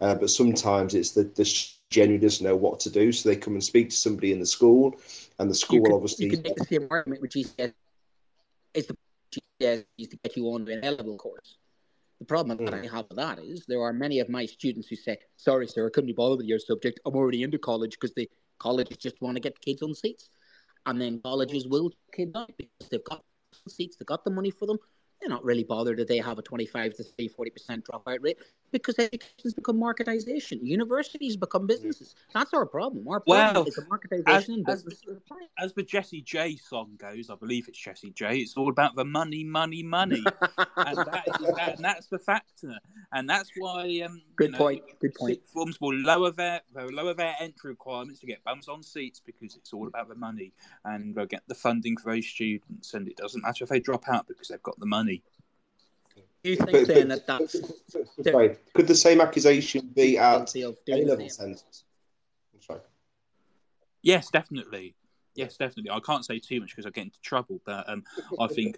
uh, but sometimes it's the the genuinely doesn't know what to do, so they come and speak to somebody in the school and the school could, obviously. You can make the same argument with GCS. The to get you on to an A level course. The problem mm. that I have with that is there are many of my students who say, "Sorry, sir, I couldn't be bothered with your subject. I'm already into college because the colleges just want to get kids on seats, and then colleges will kids out because they've got seats, they've got the money for them. they're not really bothered that they have a 25 to 30, 40% dropout rate because education has become marketization. Universities become businesses. That's our problem. Our problem well, is the marketization as, as, as, the Jessie J song goes, I believe it's Jessie J, it's all about the money, money, money. and, that is, that, and that's the factor. And that's why um, good you know, point. Good point. Forms will lower their they'll lower their entry requirements to get bums on seats because it's all about the money, and they'll get the funding for those students. And it doesn't matter if they drop out because they've got the money you think but, then that that's sorry, could the same accusation be at A level centres? Sorry. Yes, definitely. Yes, definitely. I can't say too much because I get into trouble, but um, I think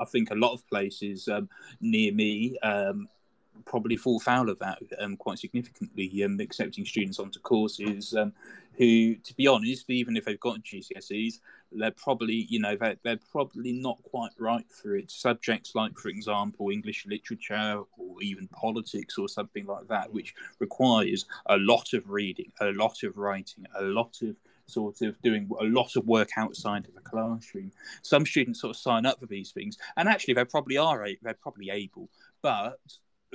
I think a lot of places um, near me um, probably fall foul of that um, quite significantly, um, accepting students onto courses um, who, to be honest, even if they've got GCSEs, they're probably, you know, they're, they're probably not quite right for it. Subjects like, for example, English literature or even politics or something like that, which requires a lot of reading, a lot of writing, a lot of sort of doing a lot of work outside of the classroom. Some students sort of sign up for these things, and actually they probably are they're probably able, but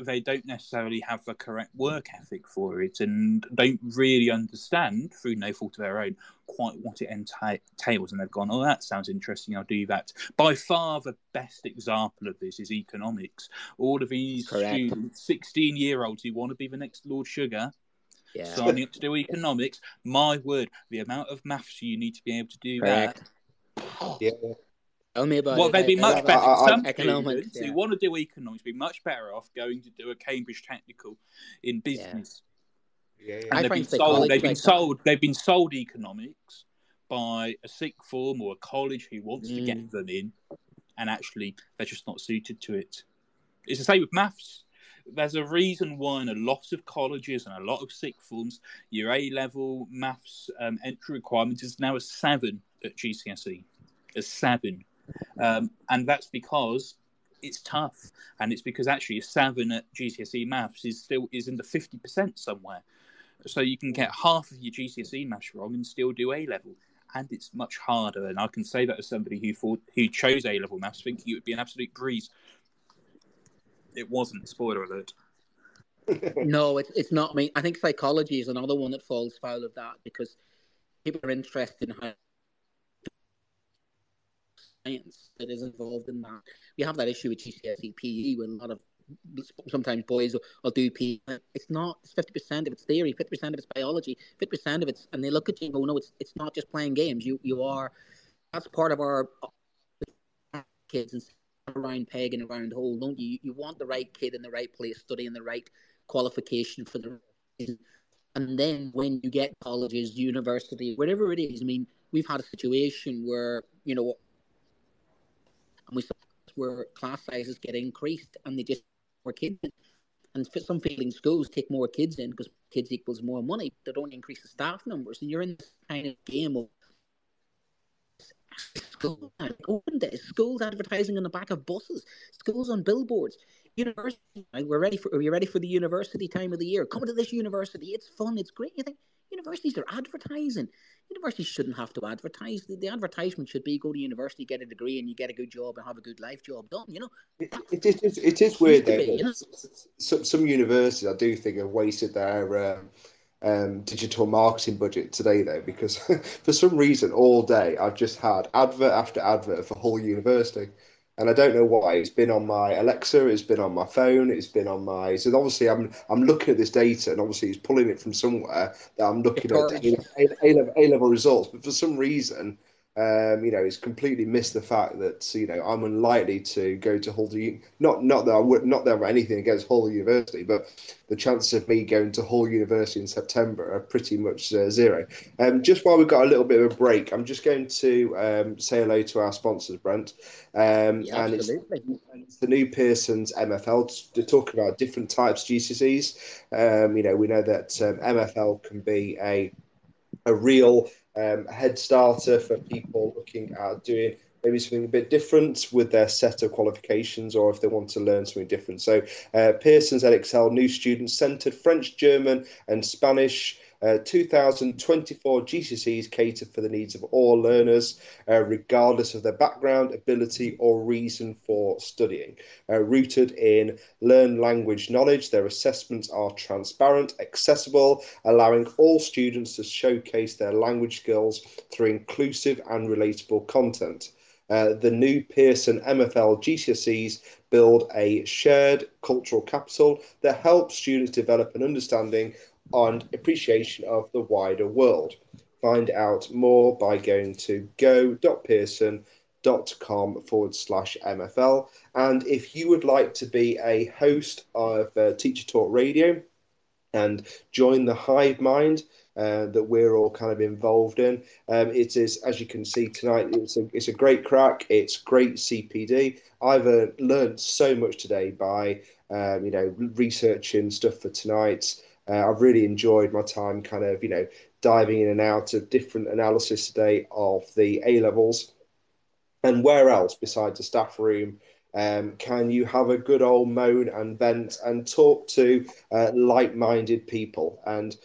they don't necessarily have the correct work ethic for it and don't really understand, through no fault of their own, quite what it entails. And they've gone, oh, that sounds interesting, I'll do that. By far, the best example of this is economics. All of these students, 16 year olds who want to be the next Lord Sugar. Yeah. Signing up to do economics, my word, the amount of maths you need to be able to do Correct. that. Yeah. Tell me about well, it. they'd be much better. I, I, Some economics yeah. who want to do economics be much better off going to do a Cambridge Technical in business. Yeah. Yeah, they've been sold. They've been sold. They've been sold economics by a sixth form or a college who wants mm. to get mm. them in, and actually they're just not suited to it. It's the same with maths. There's a reason why in a lot of colleges and a lot of sixth forms, your A level maths um, entry requirement is now a seven at GCSE. A seven. Um, and that's because it's tough, and it's because actually a seven at GCSE maths is still is in the fifty percent somewhere. So you can get half of your GCSE maths wrong and still do A level, and it's much harder. And I can say that as somebody who thought who chose A level maths, thinking it would be an absolute breeze. It wasn't. Spoiler alert. no, it's it's not. I mean, I think psychology is another one that falls foul of that because people are interested in how science that is involved in that. We have that issue with GCSE PE when a lot of sometimes boys will, will do PE. It's not. It's fifty percent of it's theory, fifty percent of it's biology, fifty percent of it's, and they look at you and go, "No, it's it's not just playing games. You you are. That's part of our kids and around peg and around hole, don't you? You want the right kid in the right place, studying the right qualification for the. And then when you get colleges, university, whatever it is, I mean, we've had a situation where you know where class sizes get increased and they just more kids in. And some failing schools take more kids in because kids equals more money. They don't increase the staff numbers, and you're in this kind of game of school open oh, days, schools advertising on the back of buses, schools on billboards, university. We're ready for. Are you ready for the university time of the year? Come to this university. It's fun. It's great. You think universities are advertising universities shouldn't have to advertise. The, the, advertisement should be go to university, get a degree, and you get a good job and have a good life job done. You know, it, it, it is it is weird though. Be, you know? some, some universities, I do think, have wasted their um, um, digital marketing budget today though, because for some reason, all day I've just had advert after advert for Hull University and I don't know why. It's been on my Alexa, it's been on my phone, it's been on my. So obviously, I'm I'm looking at this data, and obviously, it's pulling it from somewhere that I'm looking at A, level, A level results. But for some reason, um, you know, he's completely missed the fact that you know I'm unlikely to go to Hull. Not not that I would not that i anything against Hull University, but the chances of me going to Hull University in September are pretty much uh, zero. Um, just while we've got a little bit of a break, I'm just going to um, say hello to our sponsors, Brent. Um, yeah, and it's, it's, the new Pearson's MFL to talk about different types of GCSEs. Um, you know, we know that um, MFL can be a a real um, head starter for people looking at doing maybe something a bit different with their set of qualifications or if they want to learn something different. So, uh, Pearson's Edexcel new students centered French, German, and Spanish Uh, 2024 GCSEs cater for the needs of all learners, uh, regardless of their background, ability, or reason for studying. Uh, rooted in learned language knowledge, their assessments are transparent, accessible, allowing all students to showcase their language skills through inclusive and relatable content. Uh, the new Pearson MFL GCSEs build a shared cultural capital that helps students develop an understanding and appreciation of the wider world. Find out more by going to go.pearson.com forward slash MFL. And if you would like to be a host of uh, Teacher Talk Radio and join the Hive Mind, uh, that we're all kind of involved in. Um, it is, as you can see tonight, it's a, it's a great crack. It's great CPD. I've uh, learned so much today by, um, you know, researching stuff for tonight. Uh, I've really enjoyed my time kind of, you know, diving in and out of different analysis today of the A levels. And where else besides the staff room um, can you have a good old moan and vent and talk to uh, like minded people? And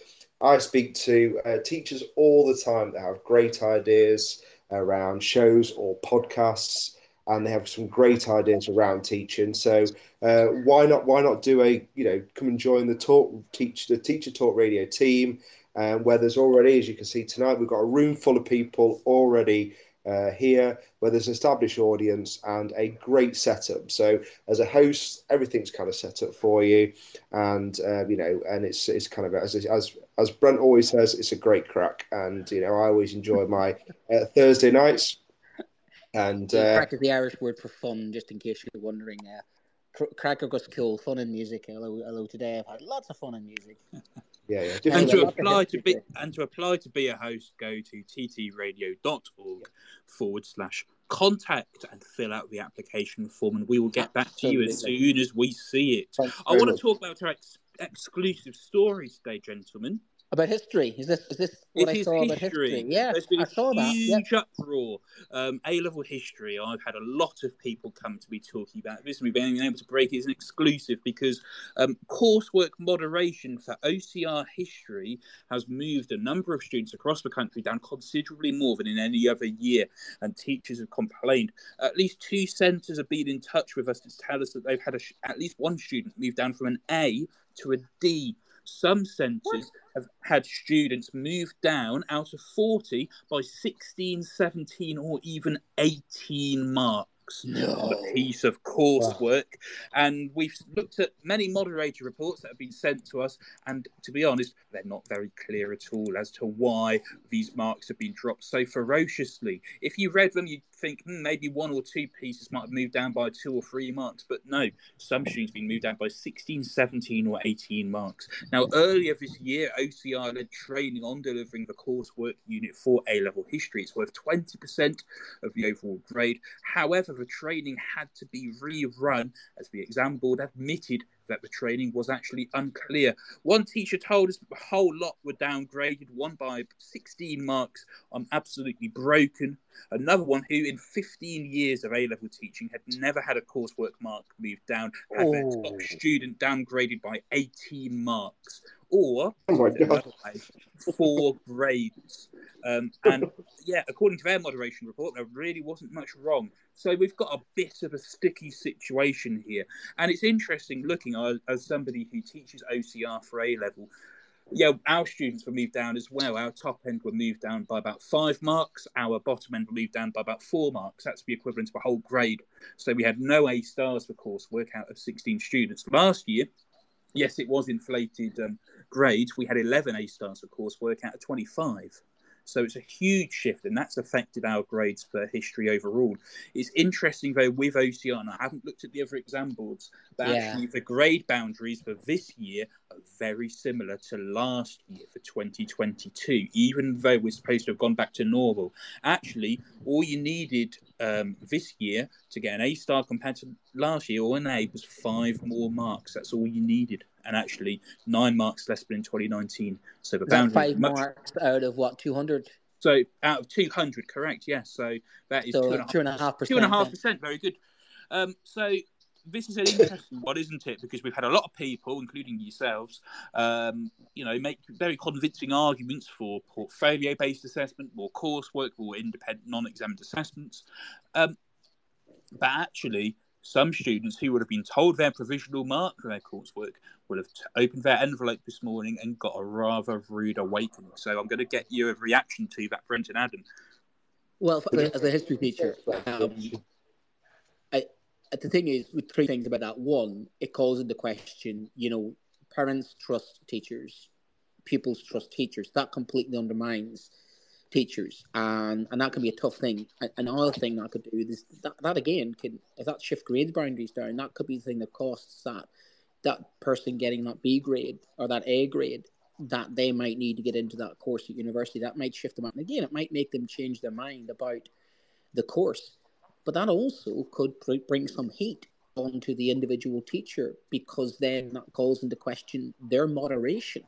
I speak to uh, teachers all the time that have great ideas around shows or podcasts, and they have some great ideas around teaching. So uh, why not? Why not do a you know come and join the talk teach the teacher talk radio team, um, where there's already, as you can see tonight, we've got a room full of people already uh, here where there's an established audience and a great setup. So as a host, everything's kind of set up for you, and uh, you know, and it's it's kind of as as as Brent always says, it's a great crack, and you know, I always enjoy my uh, Thursday nights. And uh, crack is the Irish word for fun, just in case you're wondering. Uh, crack goes cool, fun in music. Hello, hello. Today I've had lots of fun in music. Yeah, yeah. And to apply to be and to apply to be a host, go to ttradio.org forward slash contact and fill out the application form, and we will get back to you as soon as we see it. I want to talk about our ex- exclusive stories today, gentlemen about history. Is this is this what it I saw history. about history? Yeah, There's been I saw that. Huge uproar. Um, A level history. I've had a lot of people come to me talking about this. We've been able to break it as an exclusive because um, coursework moderation for OCR history has moved a number of students across the country down considerably more than in any other year, and teachers have complained. At least two centres have been in touch with us to tell us that they've had a, at least one student move down from an A to a D some centres have had students move down out of 40 by 16, 17, or even 18 marks no. a piece of coursework. Wow. And we've looked at many moderator reports that have been sent to us, and to be honest, they're not very clear at all as to why these marks have been dropped so ferociously. If you read them, you'd think hmm, maybe one or two pieces might have moved down by two or three marks, but no, some students been moved down by 16, 17, or 18 marks. Now, earlier this year, OCR led training on delivering the coursework unit for A level history. It's worth 20% of the overall grade. However, the training had to be rerun as the exam board admitted that the training was actually unclear. One teacher told us the whole lot were downgraded, one by 16 marks. I'm absolutely broken. Another one who, in 15 years of A level teaching, had never had a coursework mark moved down, had oh. their top student downgraded by 18 marks or oh four grades. Um, and yeah, according to their moderation report, there really wasn't much wrong. So we've got a bit of a sticky situation here, and it's interesting looking as, as somebody who teaches OCR for A level. Yeah, our students were moved down as well. Our top end were moved down by about five marks. Our bottom end were moved down by about four marks. That's the equivalent of a whole grade. So we had no A stars for coursework out of 16 students. Last year, yes, it was inflated um, grades. We had 11 A stars for coursework out of 25. So it's a huge shift, and that's affected our grades for history overall. It's interesting though with OCR, and I haven't looked at the other exam boards, but yeah. actually the grade boundaries for this year are very similar to last year for 2022. Even though we're supposed to have gone back to normal, actually, all you needed um, this year to get an A star compared to last year or an A was five more marks. That's all you needed and actually nine marks less than in 2019. So the boundary five much... marks out of what 200. So out of 200, correct? Yes. So that is so two and a half percent. Two and a half percent. Very good. Um, so this is an interesting one, isn't it? Because we've had a lot of people, including yourselves, um, you know, make very convincing arguments for portfolio-based assessment, more coursework, more independent non-examined assessments. Um, but actually, some students who would have been told their provisional mark for their coursework would have t- opened their envelope this morning and got a rather rude awakening. So I'm going to get you a reaction to that, Brenton Adam. Well, as a history teacher, um, I, the thing is, with three things about that. One, it calls into question, you know, parents trust teachers, pupils trust teachers. That completely undermines teachers, and and that can be a tough thing. Another thing that could do is that, that again can if that shift grades boundaries down, that could be the thing that costs that that person getting that B grade or that A grade that they might need to get into that course at university. That might shift them out. And again, it might make them change their mind about the course. But that also could bring some heat onto the individual teacher because then that calls into question their moderation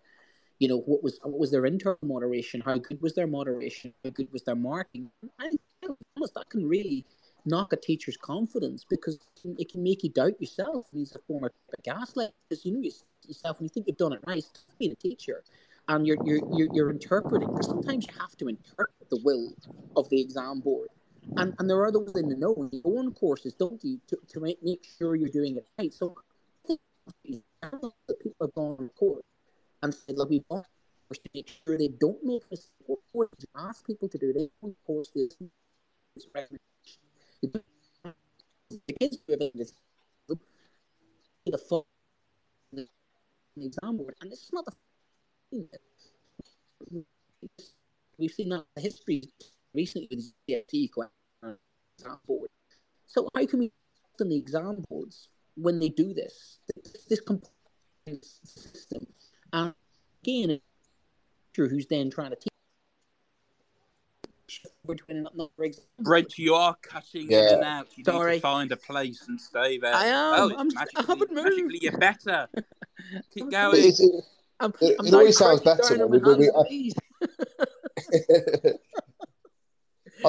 you know what was what was their internal moderation? How good was their moderation? How good was their marking? I honest, that can really knock a teacher's confidence because it can make you doubt yourself. And he's a former gaslight because you know yourself when you think you've done it right being a teacher and you're you're you're, you're interpreting. Because sometimes you have to interpret the will of the exam board. And and there are those in the know you go on courses don't you to, to make, make sure you're doing it right. So I people have gone on course and say, look, we want to make sure they don't make mistakes. Ask people to do, they don't post this. The full exam board, and this is not the. We've seen that history recently with the CFT exam. So how can we on the exam boards when they do this? This, this system and again, a teacher who's then trying to teach. Brent, you are cutting yeah. in and out. You Sorry. need to find a place and stay there. I am. Oh, I'm, I haven't moved. Magically, you're better. Keep going. It, it, I'm, it, I'm it always sounds better. We, we, we,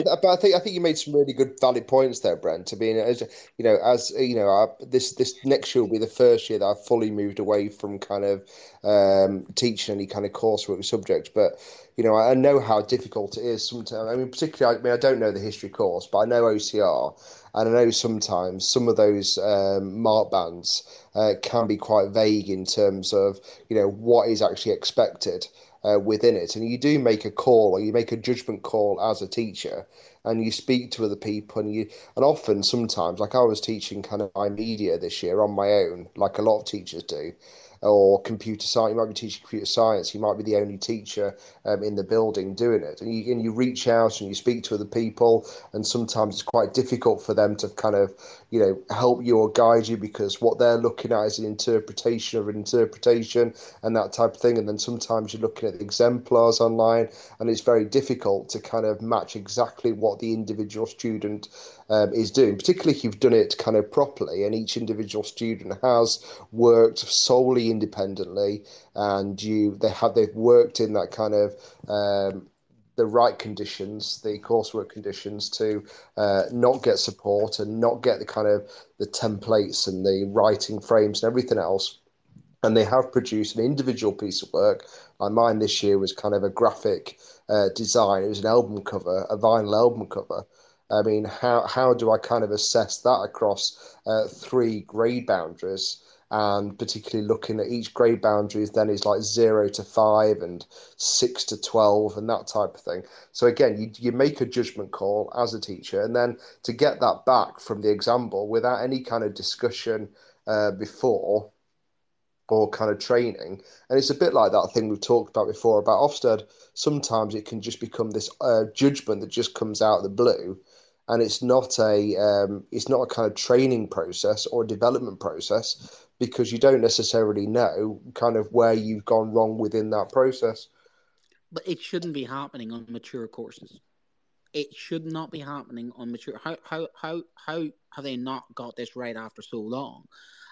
but I think I think you made some really good valid points there, Brent. I mean, as you know, as you know, I, this this next year will be the first year that I've fully moved away from kind of um, teaching any kind of coursework subject. But you know, I know how difficult it is sometimes. I mean, particularly, I mean, I don't know the history course, but I know OCR, and I know sometimes some of those um, mark bands uh, can be quite vague in terms of you know what is actually expected uh, within it. And you do make a call or you make a judgment call as a teacher and you speak to other people and you and often sometimes like I was teaching kind of my media this year on my own, like a lot of teachers do or computer science. You might be teaching computer science. You might be the only teacher um, in the building doing it, and you and you reach out and you speak to other people, and sometimes it's quite difficult for them to kind of you know help you or guide you because what they're looking at is an interpretation of an interpretation and that type of thing. And then sometimes you're looking at exemplars online, and it's very difficult to kind of match exactly what the individual student um, is doing, particularly if you've done it kind of properly and each individual student has worked solely independently and you they have they've worked in that kind of um, the right conditions, the coursework conditions to uh, not get support and not get the kind of the templates and the writing frames and everything else. And they have produced an individual piece of work. Like mine this year was kind of a graphic uh, design. It was an album cover, a vinyl album cover, I mean, how how do I kind of assess that across uh, three grade boundaries? And particularly looking at each grade boundaries, then is like zero to five and six to twelve and that type of thing. So again, you you make a judgment call as a teacher, and then to get that back from the example without any kind of discussion uh, before or kind of training. And it's a bit like that thing we've talked about before about Ofsted. Sometimes it can just become this uh, judgment that just comes out of the blue and it's not a um, it's not a kind of training process or development process because you don't necessarily know kind of where you've gone wrong within that process. But it shouldn't be happening on mature courses. It should not be happening on mature. How how how how have they not got this right after so long?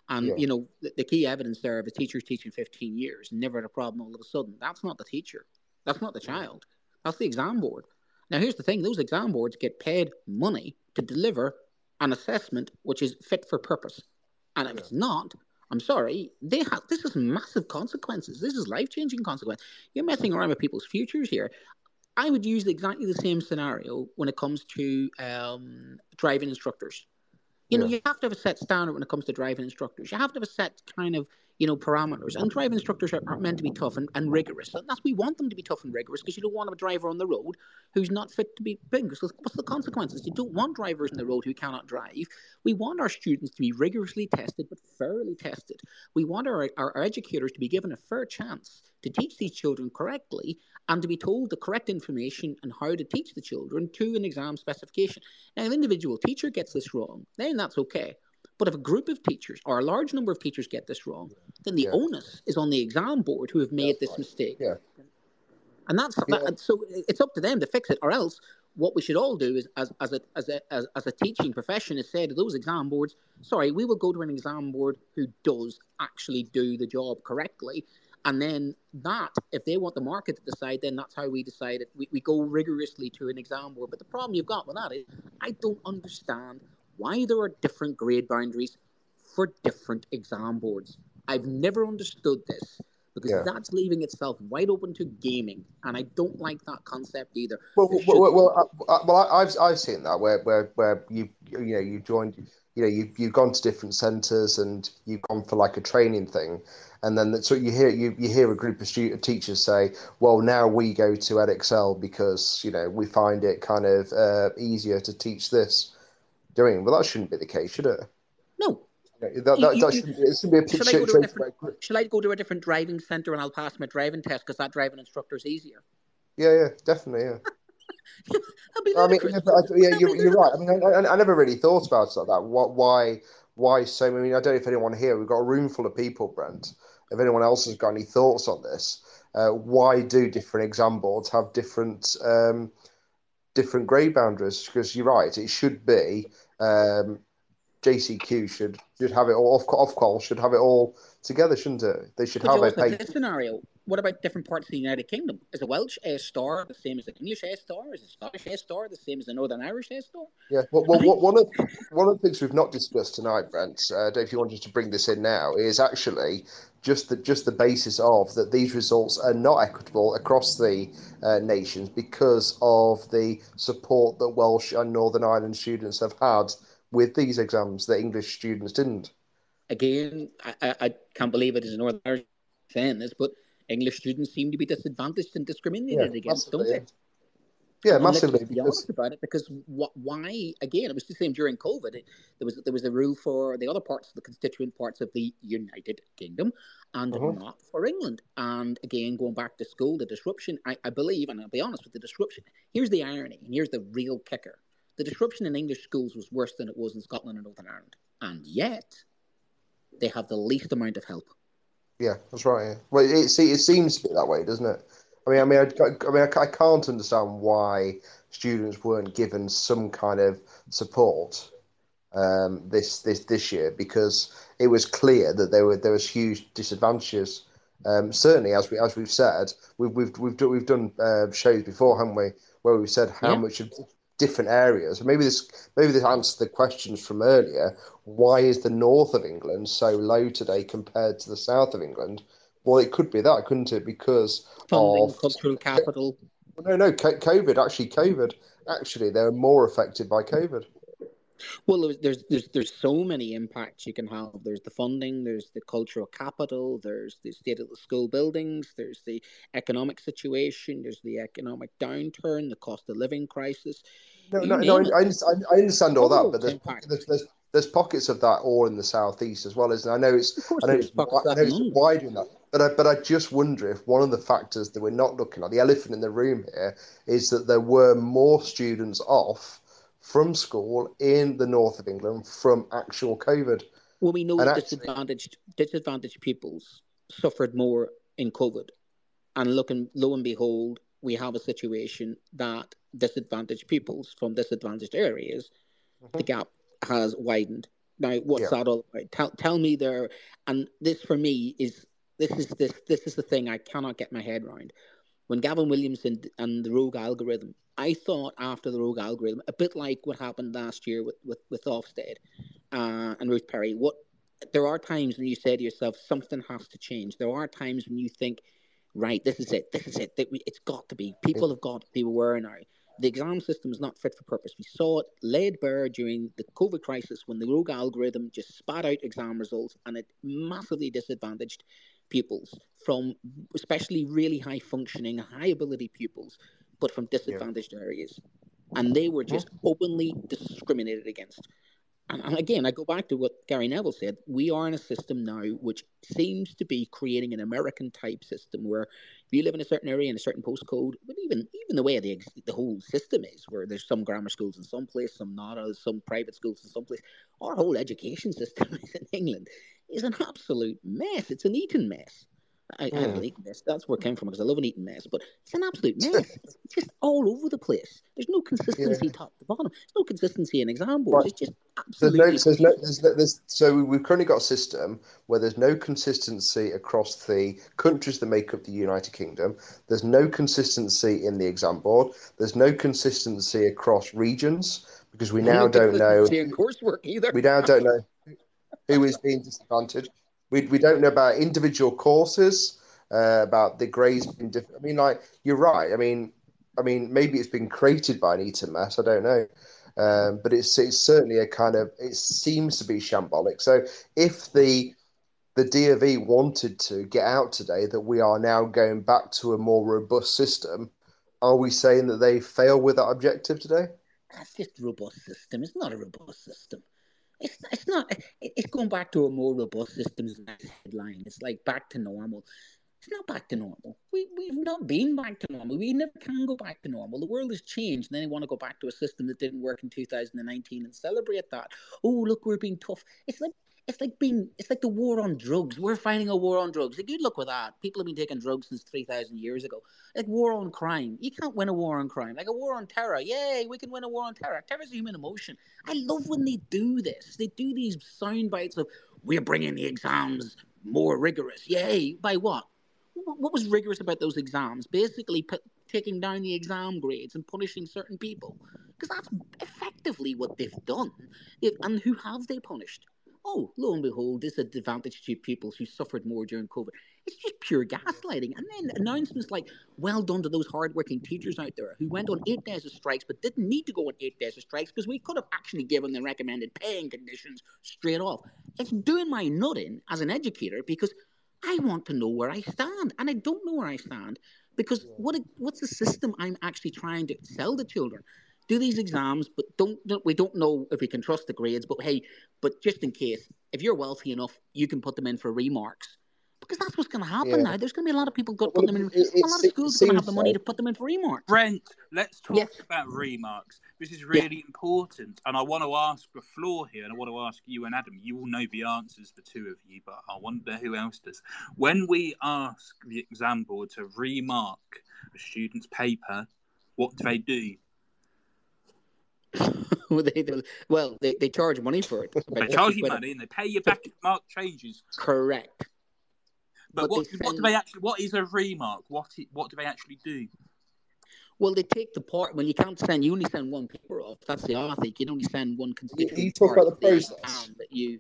And yeah. you know the, the, key evidence there of a teacher's teaching 15 years, never had a problem all of a sudden. That's not the teacher. That's not the child. That's the exam board. Now, here's the thing those exam boards get paid money to deliver an assessment which is fit for purpose. And if yeah. it's not, I'm sorry, they have this is massive consequences. This is life changing consequence. You're messing around with people's futures here. I would use exactly the same scenario when it comes to um, driving instructors. You know, you have to have a set standard when it comes to driving instructors. You have to have a set kind of you know, parameters. And driving instructors are, are meant to be tough and, and rigorous. And that's we want them to be tough and rigorous because you don't want a driver on the road who's not fit to be big. So what's the consequences? You don't want drivers on the road who cannot drive. We want our students to be rigorously tested but fairly tested. We want our, our, our educators to be given a fair chance to teach these children correctly and to be told the correct information and how to teach the children to an exam specification. Now, an individual teacher gets this wrong, then that's okay. But if a group of teachers or a large number of teachers get this wrong, then the yeah. onus is on the exam board who have made that's this right. mistake. Yeah. And that's yeah. that, so it's up to them to fix it, or else what we should all do is, as, as, a, as, a, as, as a teaching profession, is say to those exam boards, sorry, we will go to an exam board who does actually do the job correctly. And then that, if they want the market to decide, then that's how we decide it. We, we go rigorously to an exam board. But the problem you've got with that is I don't understand why there are different grade boundaries for different exam boards. I've never understood this because yeah. that's leaving itself wide open to gaming, and I don't like that concept either. Well, well, well, well, uh, well, I've I've seen that where where where you you know you joined you know you you've gone to different centres and you've gone for like a training thing, and then so you hear you, you hear a group of student, teachers say, well now we go to Edexcel because you know we find it kind of uh, easier to teach this doing. Well, that shouldn't be the case, should it? No. That, that, you, that shouldn't, be, shouldn't be a should, I go to a different, should I go to a different driving centre and I'll pass my driving test because that driving instructor is easier? Yeah, yeah, definitely, yeah. I mean, yeah, yeah you're, you're right. I mean, I, I, I, never really thought about it like that. What, why, why so? I mean, I don't know if anyone here. We've got a room full of people, Brent. If anyone else has got any thoughts on this, uh, why do different exam boards have different um, different grade boundaries? Because you're right. It should be um, JCQ should should have it all. Off Ofqual should have it all together, shouldn't it? They should have a pay. scenario. What about different parts of the United Kingdom? Is a Welsh A star the same as an English A star? Is a Scottish A star the same as a Northern Irish A star? Yeah. Well, well think... one of one of the things we've not discussed tonight, Brent, uh, if you wanted to bring this in now, is actually just the just the basis of that these results are not equitable across the uh, nations because of the support that Welsh and Northern Ireland students have had with these exams that English students didn't. Again, I, I can't believe it is a Northern Irish saying this, but English students seem to be disadvantaged and discriminated yeah, against, don't they? Yeah, massively. Let's be honest about it, because what, why? Again, it was the same during COVID. It, there was there was a rule for the other parts, the constituent parts of the United Kingdom, and uh-huh. not for England. And again, going back to school, the disruption. I, I believe, and I'll be honest with the disruption. Here's the irony, and here's the real kicker: the disruption in English schools was worse than it was in Scotland and Northern Ireland, and yet they have the least amount of help. Yeah, that's right. Yeah. Well, it, see, it seems to be that way, doesn't it? I mean, I mean, I, I mean, I, I can't understand why students weren't given some kind of support um, this this this year because it was clear that there were there was huge disadvantages. Um, certainly, as we as we've said, we've we've we've, do, we've done uh, shows before, haven't we? Where we've said how yeah. much of different areas. Maybe this maybe this answers the questions from earlier. Why is the north of England so low today compared to the south of England? Well, it could be that, couldn't it? Because funding, of, cultural capital. No, no, COVID. Actually, COVID. Actually, they're more affected by COVID. Well, there's there's there's so many impacts you can have. There's the funding, there's the cultural capital, there's the state of the school buildings, there's the economic situation, there's the economic downturn, the cost of living crisis. No, no, no I, I, understand all that, but there's, there's, there's, there's pockets of that all in the southeast as well, isn't I know it's I know it's, I know it's wide in that, but I, but I just wonder if one of the factors that we're not looking at, the elephant in the room here, is that there were more students off from school in the north of England from actual COVID. Well, we know disadvantaged disadvantaged peoples suffered more in COVID, and looking lo and behold, we have a situation that disadvantaged peoples from disadvantaged areas, mm-hmm. the gap has widened. Now, what's yeah. that all about? Tell tell me there. And this for me is this is this this is the thing I cannot get my head around. When Gavin Williamson and the rogue algorithm I thought after the rogue algorithm, a bit like what happened last year with with, with Ofsted uh, and Ruth Perry, what there are times when you say to yourself, something has to change. There are times when you think, right, this is it, this is it. That it's got to be. People have got to be aware now. The exam system is not fit for purpose. We saw it laid bare during the COVID crisis when the rogue algorithm just spat out exam results and it massively disadvantaged pupils from especially really high functioning, high ability pupils, but from disadvantaged yeah. areas. And they were just openly discriminated against. And, again, I go back to what Gary Neville said. We are in a system now which seems to be creating an American type system where if you live in a certain area in a certain postcode, but even even the way the the whole system is, where there's some grammar schools in some place, some not, some private schools in some place. Our whole education system is in England is an absolute mess. It's an Eton mess. I, mm. I have an Eton mess. That's where it came from because I love an Eton mess. But it's an absolute mess. it's just all over the place. There's no consistency yeah. top to bottom. There's no consistency in exam boards. Right. It's just absolutely. There's no, there's no, there's, there's, so we've currently got a system where there's no consistency across the countries that make up the United Kingdom. There's no consistency in the exam board. There's no consistency across regions because we now don't know coursework either. We now don't know who is being disadvantaged. We, we don't know about individual courses, uh, about the grades being different. I mean, like you're right. I mean, I mean, maybe it's been created by an Eton mess. I don't know, um, but it's it's certainly a kind of it seems to be shambolic. So if the the DFE wanted to get out today that we are now going back to a more robust system, are we saying that they fail with that objective today? That's just robust system. It's not a robust system it's it's not it's going back to a more robust systems headline. It's like back to normal. It's not back to normal. We we've not been back to normal. We never can go back to normal. The world has changed, and they want to go back to a system that didn't work in 2019 and celebrate that. Oh, look, we're being tough. It's like it's like being it's like the war on drugs. We're fighting a war on drugs. A good look with that. People have been taking drugs since three thousand years ago. Like war on crime. You can't win a war on crime. Like a war on terror. Yay, we can win a war on terror. Terror is a human emotion. I love when they do this. They do these sound bites of we're bringing the exams more rigorous. Yay, by what? What was rigorous about those exams? Basically, taking down the exam grades and punishing certain people, because that's effectively what they've done. And who have they punished? Oh, lo and behold, this disadvantaged to pupils who suffered more during COVID. It's just pure gaslighting. And then announcements like, well done to those hardworking teachers out there who went on eight days of strikes but didn't need to go on eight days of strikes because we could have actually given them recommended paying conditions straight off. It's doing my nutting as an educator because I want to know where I stand. And I don't know where I stand because what what's the system I'm actually trying to sell to children? Do these exams, but don't, don't, we don't know if we can trust the grades. But hey, but just in case, if you're wealthy enough, you can put them in for remarks because that's what's going to happen yeah. now. There's going to be a lot of people going to put them in. It, a lot of schools are going to have the money to put them in for remarks. Brent, let's talk yes. about remarks. This is really yeah. important, and I want to ask the floor here, and I want to ask you and Adam. You all know the answers, the two of you, but I wonder who else does. When we ask the exam board to remark a student's paper, what do they do? they, they, well, they, they charge money for it. They charge you money and they pay you back if mark changes. Correct. But, but what, send... what do they actually? What is a remark? What what do they actually do? Well, they take the part when you can't send. You only send one paper off. That's the other thing. You only send one constituent. You talk about the process. That you.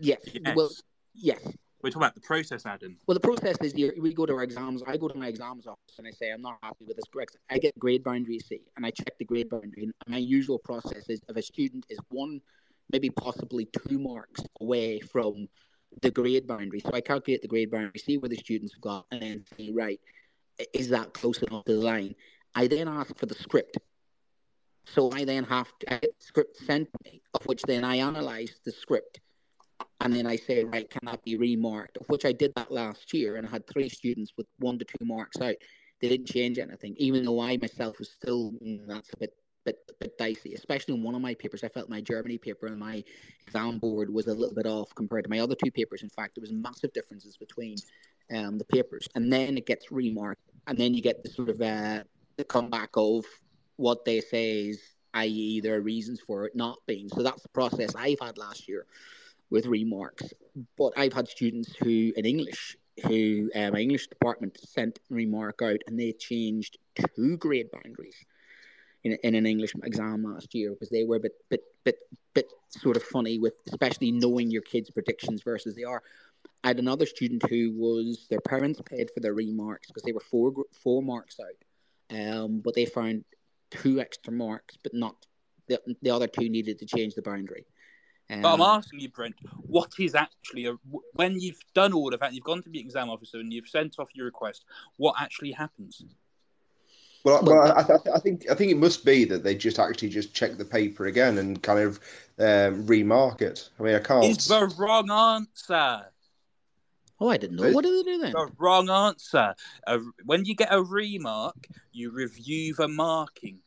Yes. yes. Well, yes. We're talking about the process, Adam. Well, the process is we go to our exams. I go to my exams office and I say, I'm not happy with this correct. I get grade boundary C and I check the grade boundary. And my usual process is if a student is one, maybe possibly two marks away from the grade boundary. So I calculate the grade boundary, see where the students have got, and then say, right, is that close enough to the line? I then ask for the script. So I then have to get the script sent me, of which then I analyze the script and then I say, right, can that be remarked? Which I did that last year, and I had three students with one to two marks out. They didn't change anything, even though I myself was still mm, that's a bit bit bit dicey. Especially in one of my papers, I felt my Germany paper and my exam board was a little bit off compared to my other two papers. In fact, there was massive differences between um, the papers, and then it gets remarked, and then you get the sort of uh, the comeback of what they say is, i.e., there are reasons for it not being. So that's the process I've had last year with remarks. But I've had students who, in English, who uh, my English department sent remark out and they changed two grade boundaries. in, in an English exam last year because they were a bit bit bit bit sort of funny with especially knowing your kids' predictions versus they are. I had another student who was their parents paid for their remarks because they were four four marks out, um, but they found two extra marks, but not the the other two needed to change the boundary. Um, but I'm asking you, Brent, what is actually a when you've done all of that, you've gone to the exam officer and you've sent off your request. What actually happens? Well, well I, th- I, think I think it must be that they just actually just check the paper again and kind of um, remark it. I mean, I can't. It's the wrong answer. Oh, I didn't know. What did they do then? The wrong answer. Uh, when you get a remark, you review the marking.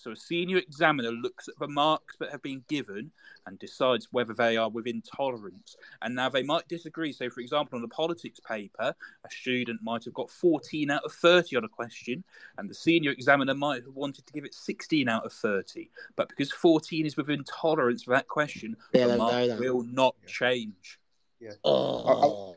So a senior examiner looks at the marks that have been given and decides whether they are within tolerance. And now they might disagree. So, for example, on the politics paper, a student might have got 14 out of 30 on a question, and the senior examiner might have wanted to give it 16 out of 30. But because 14 is within tolerance for that question, yeah, the mark will not change. Yeah. Oh.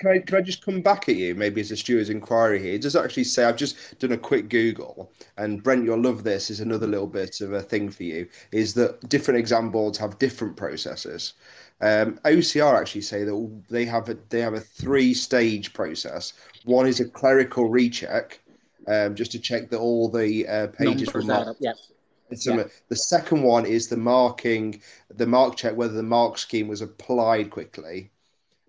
can, I, can I just come back at you, maybe as a steward's inquiry here? It does actually say, I've just done a quick Google, and Brent, you'll love this, is another little bit of a thing for you, is that different exam boards have different processes. Um, OCR actually say that they have a they have a three stage process. One is a clerical recheck, um, just to check that all the uh, pages were marked. Yeah. Yeah. The second one is the marking, the mark check whether the mark scheme was applied quickly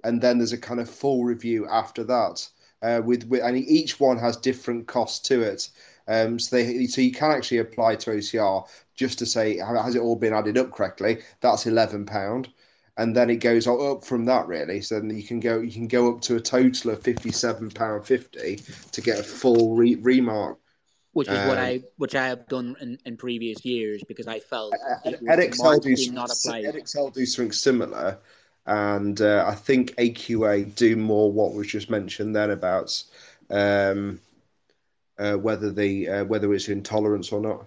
and then there's a kind of full review after that. Uh, with, with and each one has different costs to it. Um, so they so you can actually apply to OCR just to say has it all been added up correctly? That's eleven pound, and then it goes up from that really. So then you can go you can go up to a total of fifty seven pound fifty to get a full re- remark. Which is um, what I which I have done in, in previous years because I felt Edexcel do not apply. Edexcel do something similar, and uh, I think AQA do more what was just mentioned then about um, uh, whether the uh, whether it's intolerance or not.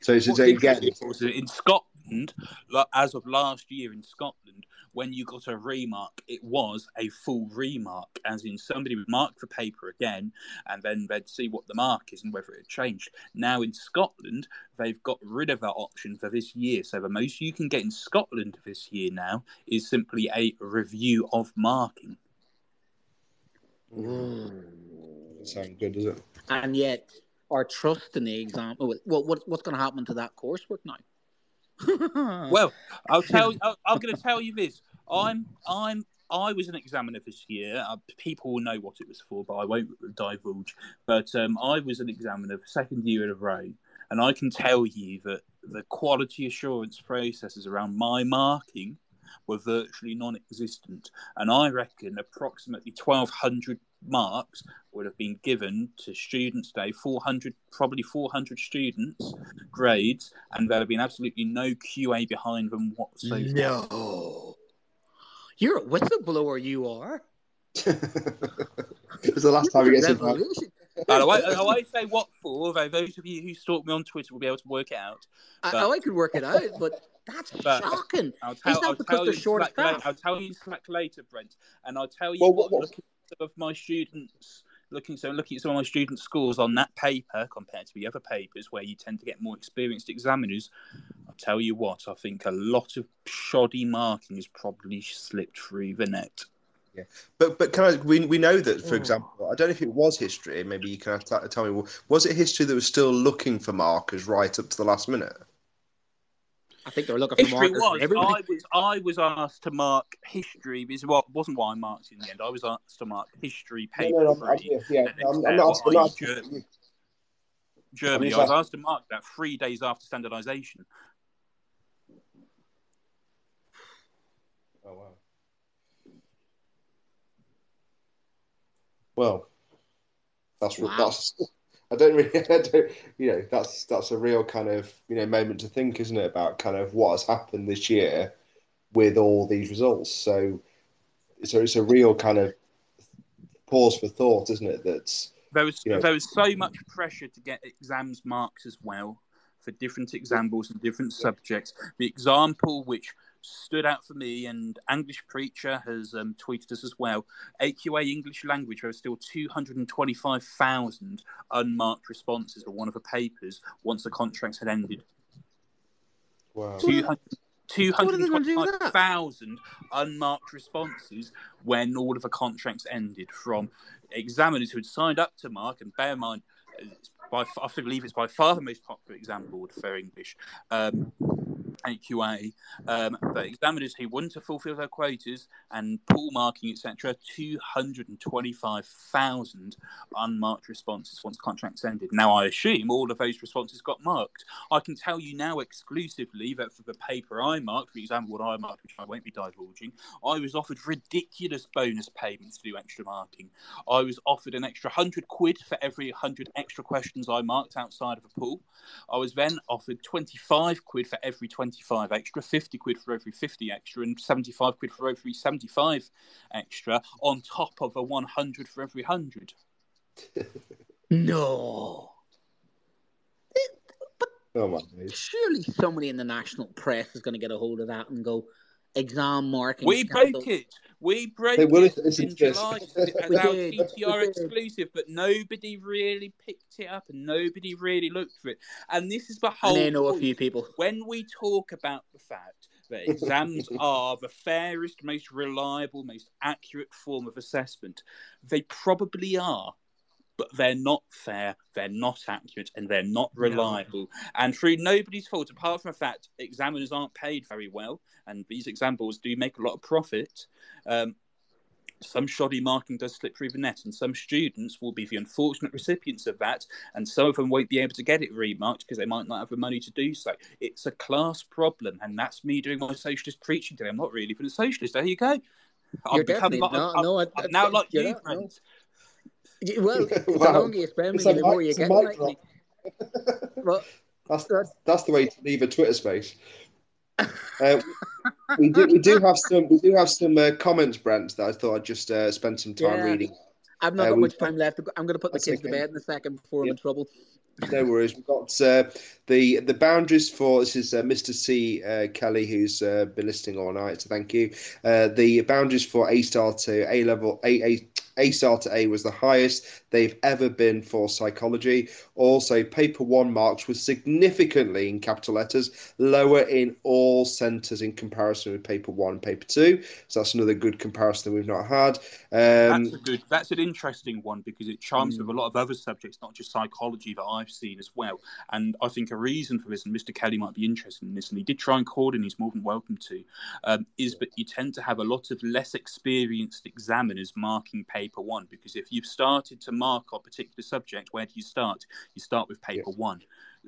So it's, again in Scotland, as of last year in Scotland, when you got a remark, it was a full remark, as in somebody would mark the paper again, and then they'd see what the mark is and whether it had changed. Now in Scotland, they've got rid of that option for this year. So the most you can get in Scotland this year now is simply a review of marking. Mm. Sounds good, does it? And yet, our trust in the exam. Oh, well, what, what's going to happen to that coursework now? Well, I'll tell. I, I'm going to tell you this. I'm. I'm. I was an examiner this year. Uh, people will know what it was for, but I won't divulge. But um, I was an examiner for second year in a row, and I can tell you that the quality assurance processes around my marking were virtually non-existent, and I reckon approximately 1,200 marks would have been given to students today 400 probably 400 students grades and there would have been absolutely no qa behind them whatsoever no you're a whistleblower you are it was the last time you get I, I say what for, though those of you who stalk me on Twitter will be able to work it out. But, I, I could work it out, but that's but shocking. I'll tell, I'll tell you short later, I'll tell you slack later, Brent, and I'll tell you well, what, what, looking of my students looking so looking at some of my student scores on that paper compared to the other papers where you tend to get more experienced examiners. I'll tell you what i think a lot of shoddy marking has probably slipped through the net. Yeah. But but can i we, we know that for oh. example i don't know if it was history maybe you can tell me was it history that was still looking for markers right up to the last minute I think they were looking for history markers. Was, I was I was asked to mark history. This what wasn't why I marked in the end. I was asked to mark history paper no, no, no, three. Yeah, I'm, I'm not, I'm not Germany. Germany. I was asked to mark that three days after standardisation. Oh wow. Well, that's wow. that's I don't really, I don't, you know, that's that's a real kind of you know moment to think, isn't it, about kind of what has happened this year with all these results. So, so it's a real kind of pause for thought, isn't it? That's there was you know, there was so much pressure to get exams marks as well for different examples and different subjects. The example which stood out for me, and English Preacher has um, tweeted us as well. AQA English Language, there are still 225,000 unmarked responses for one of the papers once the contracts had ended. Wow. 225,000 unmarked responses when all of the contracts ended from examiners who had signed up to mark, and bear in mind, by I believe it's by far the most popular exam board for English. Um, AQA, um, but examiners who wanted to fulfil their quotas and pool marking, etc., 225,000 unmarked responses once contracts ended. Now, I assume all of those responses got marked. I can tell you now exclusively that for the paper I marked, for example, what I marked, which I won't be divulging, I was offered ridiculous bonus payments to do extra marking. I was offered an extra 100 quid for every 100 extra questions I marked outside of a pool. I was then offered 25 quid for every 20 25 extra, 50 quid for every 50 extra, and 75 quid for every 75 extra, on top of a 100 for every 100. no. but oh my surely somebody in the national press is going to get a hold of that and go, exam marking. We broke it. We broke it in July as our TTR exclusive, but nobody really picked it up and nobody really looked for it. And this is the whole. And I know a few people. When we talk about the fact that exams are the fairest, most reliable, most accurate form of assessment, they probably are but they're not fair, they're not accurate, and they're not reliable. No. And through nobody's fault, apart from the fact examiners aren't paid very well, and these examples do make a lot of profit. Um, some shoddy marking does slip through the net, and some students will be the unfortunate recipients of that, and some of them won't be able to get it remarked because they might not have the money to do so. It's a class problem, and that's me doing my socialist preaching today. I'm not really for the socialist. There you go. You're I've not. I'm, no, I'm, I'm now like you, Brent. Well, the longer you spend the more you get. Like, well, that's, that's the way to leave a Twitter space. Uh, we do we do have some we do have some uh, comments, Brent, that I thought I'd just uh, spend some time yeah. reading. I've not uh, got much time left. I'm going to put the kids okay. to bed in a second before I'm in trouble. No worries. We've got uh, the the boundaries for this is uh, Mr. C uh, Kelly who's uh, been listening all night. So thank you. Uh, the boundaries for A star to A level A A a to A was the highest they've ever been for psychology. Also, paper one marks were significantly in capital letters, lower in all centres in comparison with paper one and paper two. So that's another good comparison we've not had. Um, that's a good. That's an interesting one because it chimes mm. with a lot of other subjects, not just psychology, that I've seen as well. And I think a reason for this, and Mr. Kelly might be interested in this, and he did try and call in. He's more than welcome to. Um, is that you tend to have a lot of less experienced examiners marking paper paper one because if you've started to mark a particular subject, where do you start? You start with paper yes. one.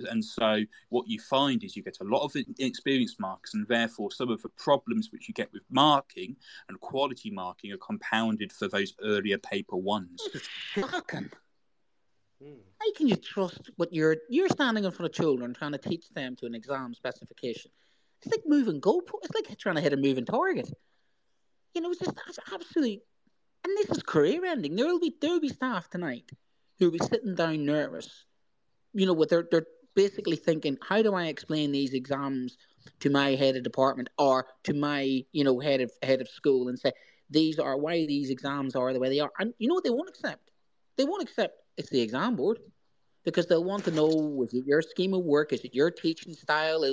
And so what you find is you get a lot of inexperienced marks, and therefore some of the problems which you get with marking and quality marking are compounded for those earlier paper ones. Shocking. Hmm. How can you trust what you're you're standing in front of children trying to teach them to an exam specification? It's like moving goalposts. It's like trying to hit a moving target. You know, it's just it's absolutely and this is career ending. There will be there will be staff tonight who will be sitting down nervous. You know what they're they're basically thinking, how do I explain these exams to my head of department or to my, you know, head of head of school and say, these are why these exams are the way they are. And you know what they won't accept? They won't accept it's the exam board. Because they'll want to know is it your scheme of work? Is it your teaching style?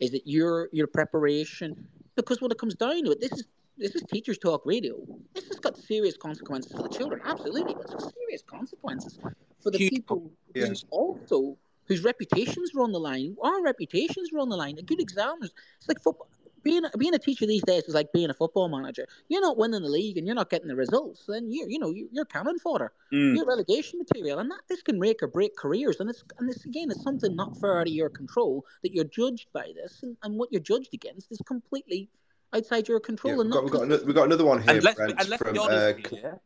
Is it your your preparation? Because when it comes down to it, this is this is teachers talk radio. This has got serious consequences for the children, absolutely, but it's serious consequences for the people yes. who also whose reputations are on the line. Our reputations are on the line. A good examiners. It's like football. Being being a teacher these days is like being a football manager. You're not winning the league and you're not getting the results. Then you're you know you're cannon fodder. Mm. You're relegation material, and that this can make or break careers. And it's and this again is something not far out of your control that you're judged by this, and, and what you're judged against is completely outside your control. Yeah, we've, got, we've, got another, we've got another one here. And let's, Brent, and let's from, be honest uh, here,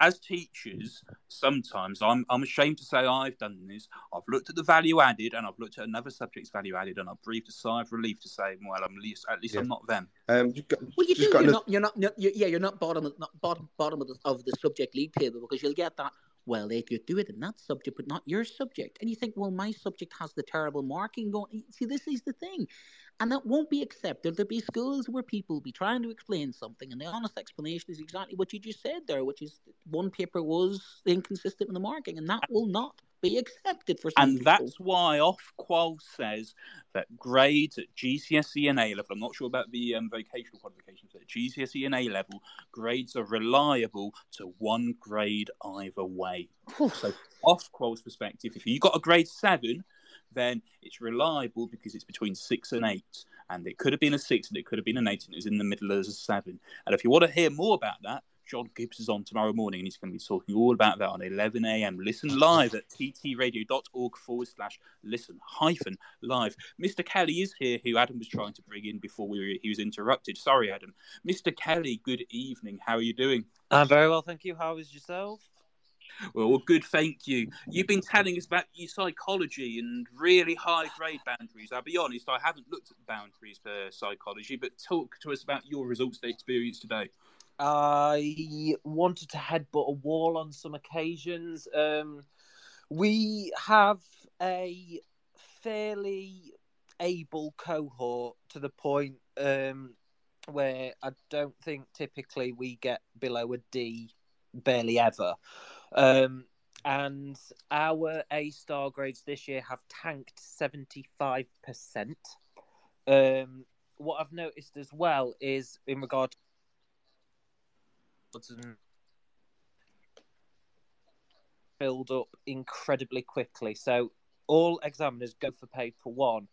as teachers, sometimes I'm, I'm ashamed to say I've done this. I've looked at the value added and I've looked at another subject's value added and I've breathed a sigh of relief to say, well, I'm at least, at least yeah. I'm not them. Um, got, well, you do. You're, another... not, you're not. You're, yeah, you're not bottom, not bottom, bottom of the, of the subject league table because you'll get that well, they could do it in that subject, but not your subject. And you think, well, my subject has the terrible marking going. See, this is the thing. And that won't be accepted. There'll be schools where people will be trying to explain something, and the honest explanation is exactly what you just said there, which is one paper was inconsistent with the marking, and that will not be accepted for And people. that's why Ofqual says that grades at GCSE and A level, I'm not sure about the um, vocational qualifications, but at GCSE and A level, grades are reliable to one grade either way. so, Ofqual's perspective, if you got a grade seven, then it's reliable because it's between six and eight. And it could have been a six and it could have been an eight and it was in the middle as a seven. And if you want to hear more about that, John Gibbs is on tomorrow morning and he's going to be talking all about that on 11 a.m. Listen live at ttradio.org forward slash listen hyphen live. Mr. Kelly is here, who Adam was trying to bring in before we were, he was interrupted. Sorry, Adam. Mr. Kelly, good evening. How are you doing? I'm very well, thank you. How is yourself? Well, good, thank you. You've been telling us about your psychology and really high grade boundaries. I'll be honest, I haven't looked at the boundaries for psychology, but talk to us about your results day experience today. I wanted to headbutt a wall on some occasions. Um, we have a fairly able cohort to the point um, where I don't think typically we get below a D barely ever. Um, and our A star grades this year have tanked 75%. Um, what I've noticed as well is in regard to filled up incredibly quickly. So all examiners go for paper one.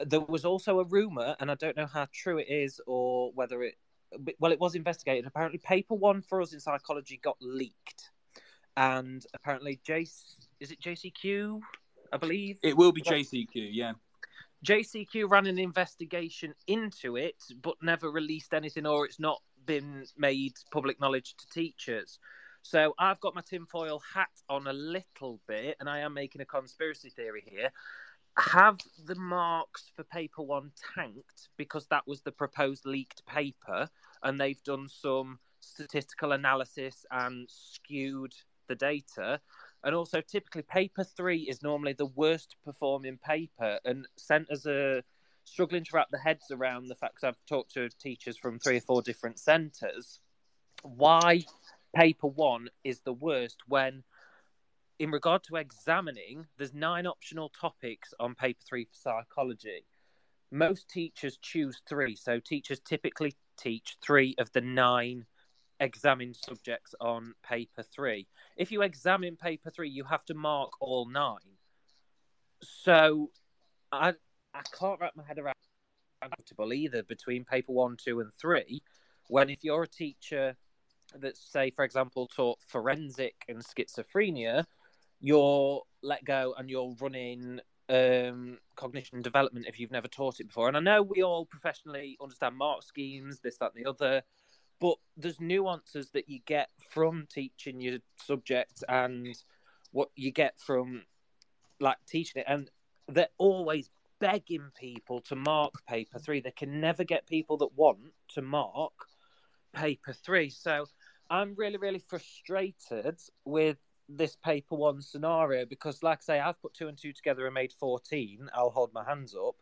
There was also a rumor, and I don't know how true it is or whether it. Well, it was investigated. Apparently, paper one for us in psychology got leaked and apparently Jace is it JCQ? I believe it will be JCQ. Yeah. JCQ ran an investigation into it, but never released anything, or it's not been made public knowledge to teachers. So I've got my tinfoil hat on a little bit, and I am making a conspiracy theory here. Have the marks for paper one tanked because that was the proposed leaked paper, and they've done some statistical analysis and skewed the data. And also, typically, paper three is normally the worst performing paper, and centres are struggling to wrap their heads around the fact I've talked to teachers from three or four different centres. Why paper one is the worst when, in regard to examining, there's nine optional topics on paper three for psychology. Most teachers choose three, so teachers typically teach three of the nine examine subjects on paper three. If you examine paper three, you have to mark all nine. So I I can't wrap my head around comfortable either between paper one, two, and three. When if you're a teacher that say, for example, taught forensic and schizophrenia, you're let go and you're running um, cognition development if you've never taught it before. And I know we all professionally understand mark schemes, this, that, and the other there's nuances that you get from teaching your subject and what you get from like teaching it. And they're always begging people to mark paper three. They can never get people that want to mark paper three. So i'm really really frustrated with this paper one scenario because like i say i've put two and two together and made 14 i'll hold my hands up.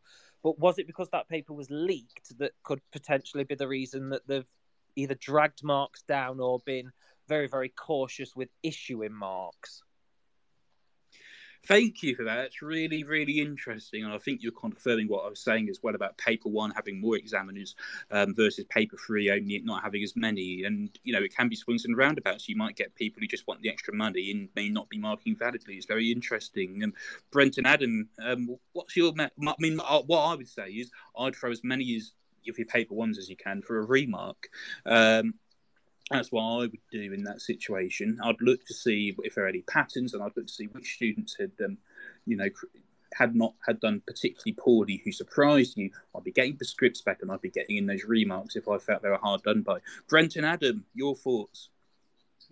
But was it because that paper was leaked that could potentially be the reason that they've either dragged marks down or been very, very cautious with issuing marks. Thank you for that. It's really, really interesting. And I think you're confirming what I was saying as well about paper one having more examiners um, versus paper three only not having as many. And, you know, it can be swings and roundabouts. You might get people who just want the extra money and may not be marking validly. It's very interesting. Um, Brent and Adam, um, what's your. I mean, uh, what I would say is I'd throw as many as your paper ones as you can for a remark. Um, that's what I would do in that situation. I'd look to see if there are any patterns, and I'd look to see which students had, um, you know, had not had done particularly poorly, who surprised you. I'd be getting the scripts back, and I'd be getting in those remarks if I felt they were hard done by. Brent and Adam, your thoughts?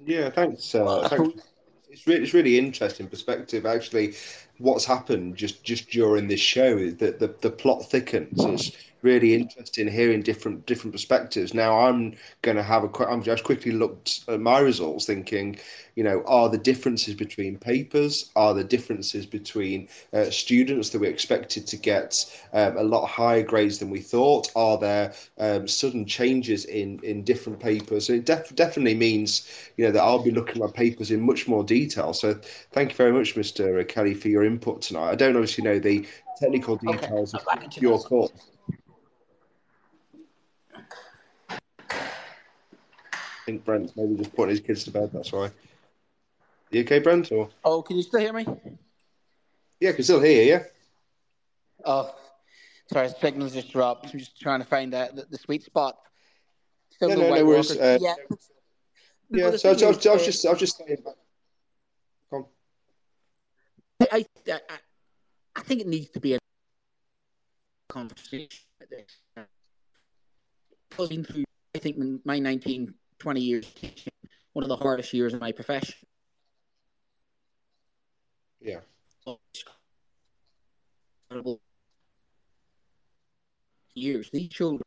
Yeah, thanks. Uh, thanks. It's really, it's really interesting perspective. Actually, what's happened just just during this show is that the, the plot thickens. It's really interesting hearing different different perspectives. Now I'm going to have a. I'm just quickly looked at my results, thinking, you know, are the differences between papers, are the differences between uh, students that we expected to get um, a lot higher grades than we thought? Are there um, sudden changes in in different papers? So it def- definitely means, you know, that I'll be looking at my papers in much more detail. So thank you very much, Mr. Kelly, for your input tonight. I don't obviously know the technical details okay. of your course. I think Brent's maybe just putting his kids to bed. That's why. You okay, Brent? Or oh, can you still hear me? Yeah, I can still hear you. Yeah. Oh, sorry, the signals just dropped. I'm just trying to find the, the, the sweet spot. Still no, no, no worries. Uh, yeah. Yeah. So, so I, was, I was just, I was just saying. Come. I, I, I think it needs to be a conversation. Through, I think my 19, 20 years one of the hardest years of my profession. Yeah. Years. These children.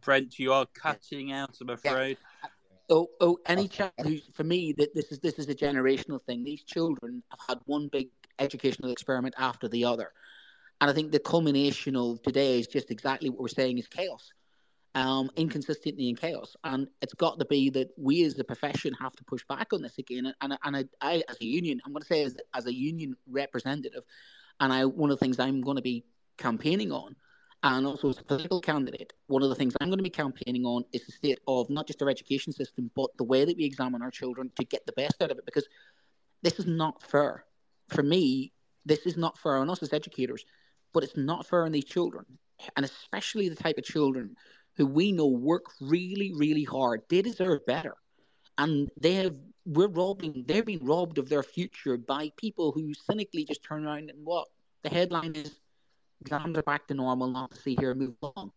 Brent, you are cutting out. I'm afraid. Yeah. Oh, oh, any child who, for me, that this is this is a generational thing. These children have had one big educational experiment after the other, and I think the culmination of today is just exactly what we're saying is chaos, um, inconsistency and chaos, and it's got to be that we as a profession have to push back on this again. And and I, I as a union, I'm going to say as as a union representative, and I one of the things I'm going to be campaigning on and also, as a political candidate, one of the things I'm going to be campaigning on is the state of not just our education system, but the way that we examine our children to get the best out of it. Because this is not fair. For me, this is not fair on us as educators, but it's not fair on these children, and especially the type of children who we know work really, really hard. They deserve better, and they have. We're robbing. They're being robbed of their future by people who cynically just turn around and what the headline is exams are back to normal, not to see here move along.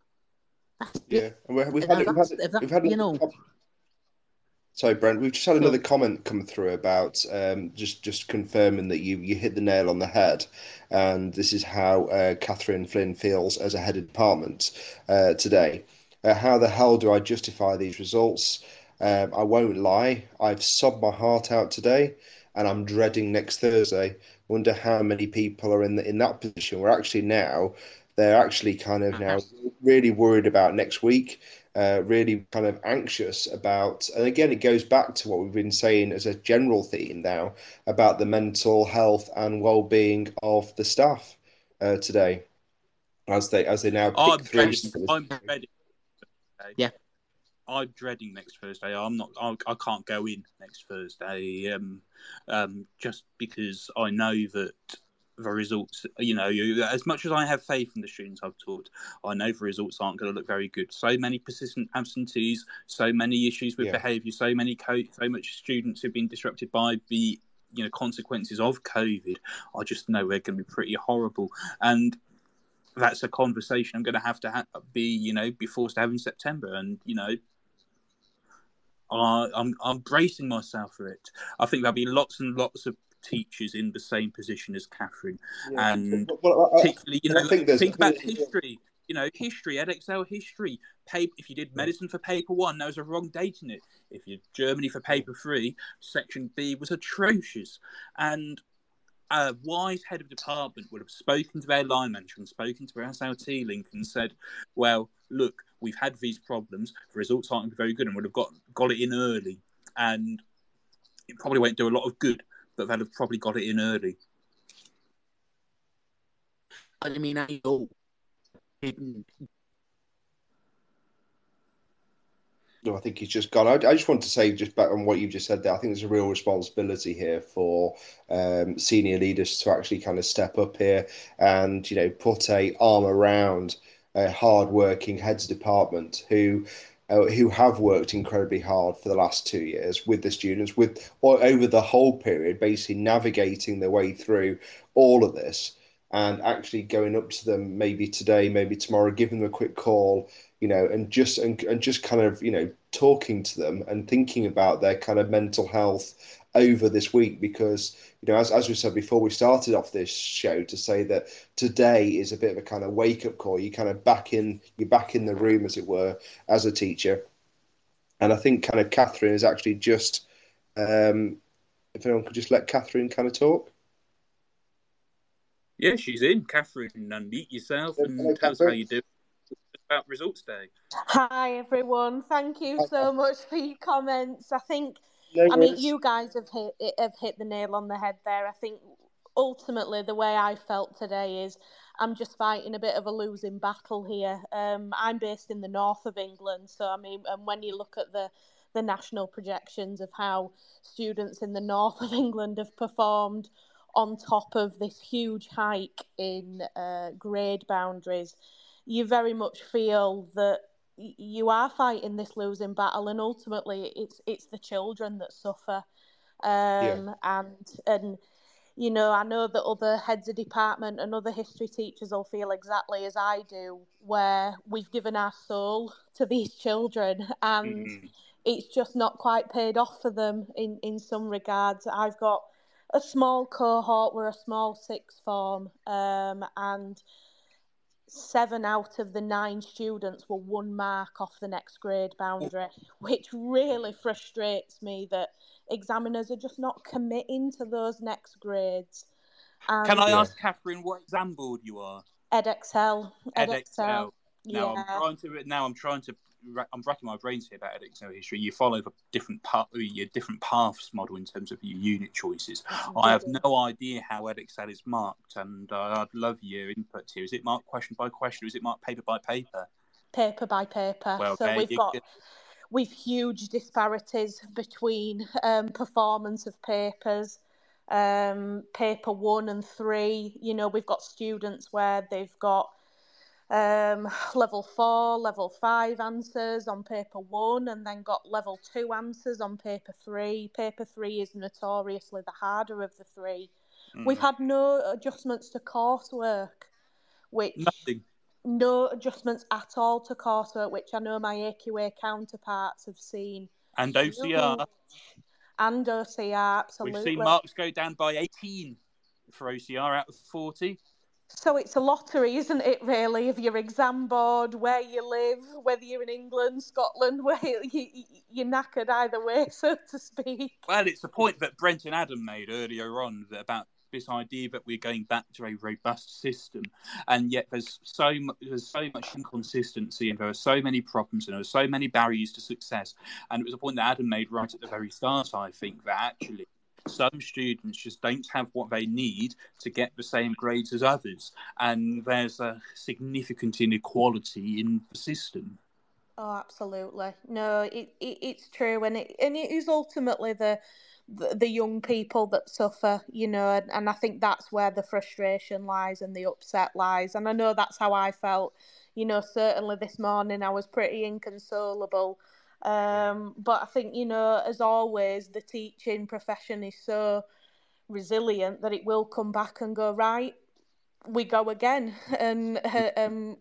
That's yeah, we've, we've, had, we've, had, that, we've had, you know. Sorry, Brent. We've just had another comment come through about um, just just confirming that you you hit the nail on the head, and this is how uh, Catherine Flynn feels as a head of department uh, today. Uh, how the hell do I justify these results? Um, I won't lie. I've sobbed my heart out today, and I'm dreading next Thursday wonder how many people are in the, in that position where actually now they're actually kind of now really worried about next week, uh, really kind of anxious about. And again, it goes back to what we've been saying as a general theme now about the mental health and well-being of the staff uh, today, as they as they now pick I'm through. I'm ready. Yeah. I'm dreading next Thursday. I'm not. I, I can't go in next Thursday. Um, um, just because I know that the results, you know, as much as I have faith in the students I've taught, I know the results aren't going to look very good. So many persistent absentees, so many issues with yeah. behaviour, so many co- so much students who've been disrupted by the you know consequences of COVID. I just know they're going to be pretty horrible, and that's a conversation I'm going to have to ha- be you know be forced to have in September, and you know I, I'm I'm bracing myself for it. I think there'll be lots and lots of teachers in the same position as Catherine, yeah. and well, I, particularly, you know, think, think about history. You know, history, Edexcel history. Paper, if you did medicine for paper one, there was a wrong date in it. If you Germany for paper three, section B was atrocious, and a wise head of department would have spoken to their line manager and spoken to their SLT link and said, "Well, look, we've had these problems. The results aren't very good, and would have got got it in early. And it probably won't do a lot of good, but they'd have probably got it in early. I mean, I know no, I think he's just gone. I, I, just want to say, just back on what you just said there, I think there's a real responsibility here for um, senior leaders to actually kind of step up here and you know put a arm around a hard-working heads department who uh, who have worked incredibly hard for the last two years with the students, with or over the whole period, basically navigating their way through all of this, and actually going up to them maybe today, maybe tomorrow, giving them a quick call, you know, and just and, and just kind of you know talking to them and thinking about their kind of mental health over this week because you know as, as we said before we started off this show to say that today is a bit of a kind of wake up call. You kind of back in you're back in the room as it were as a teacher. And I think kind of Catherine is actually just um, if anyone could just let Catherine kind of talk. Yeah she's in. Catherine unmute yourself and Hello, tell Catherine. us how you do. About results day. Hi everyone. Thank you so much for your comments. I think no I mean, you guys have hit have hit the nail on the head there. I think ultimately the way I felt today is I'm just fighting a bit of a losing battle here. Um, I'm based in the north of England, so I mean, and when you look at the the national projections of how students in the north of England have performed on top of this huge hike in uh, grade boundaries, you very much feel that you are fighting this losing battle, and ultimately, it's it's the children that suffer. Um, yeah. and and you know, I know that other heads of department and other history teachers will feel exactly as I do, where we've given our soul to these children, and mm-hmm. it's just not quite paid off for them in in some regards. I've got a small cohort, we're a small sixth form, um, and seven out of the nine students were one mark off the next grade boundary, which really frustrates me that examiners are just not committing to those next grades. And Can I um, ask Catherine what exam board you are? Edexcel. Edexcel. Now yeah. I'm trying to now I'm trying to I'm racking my brains here about Edexcel history. You follow the different part, your different paths model in terms of your unit choices. I have no idea how Edexcel is marked, and uh, I'd love your input here. Is it marked question by question, or is it marked paper by paper? Paper by paper. Well, so we've got we've huge disparities between um, performance of papers. Um, paper one and three, you know, we've got students where they've got um, level four, level five answers on paper one, and then got level two answers on paper three. Paper three is notoriously the harder of the three. Mm. We've had no adjustments to coursework, which nothing. No adjustments at all to coursework, which I know my AQA counterparts have seen. And OCR. And OCR, absolutely. We've seen marks go down by 18 for OCR out of 40. So it's a lottery, isn't it, really, of your exam board, where you live, whether you're in England, Scotland, where you, you're knackered either way, so to speak. Well, it's the point that Brent and Adam made earlier on about this idea that we're going back to a robust system, and yet there's so there's so much inconsistency, and there are so many problems, and there are so many barriers to success. And it was a point that Adam made right at the very start. I think that actually some students just don't have what they need to get the same grades as others, and there's a significant inequality in the system. Oh, absolutely. No, it, it it's true, and it and it is ultimately the, the the, young people that suffer, you know, and, and I think that's where the frustration lies and the upset lies. And I know that's how I felt, you know. Certainly this morning, I was pretty inconsolable um, but I think, you know, as always, the teaching profession is so resilient that it will come back and go, right, we go again. And um,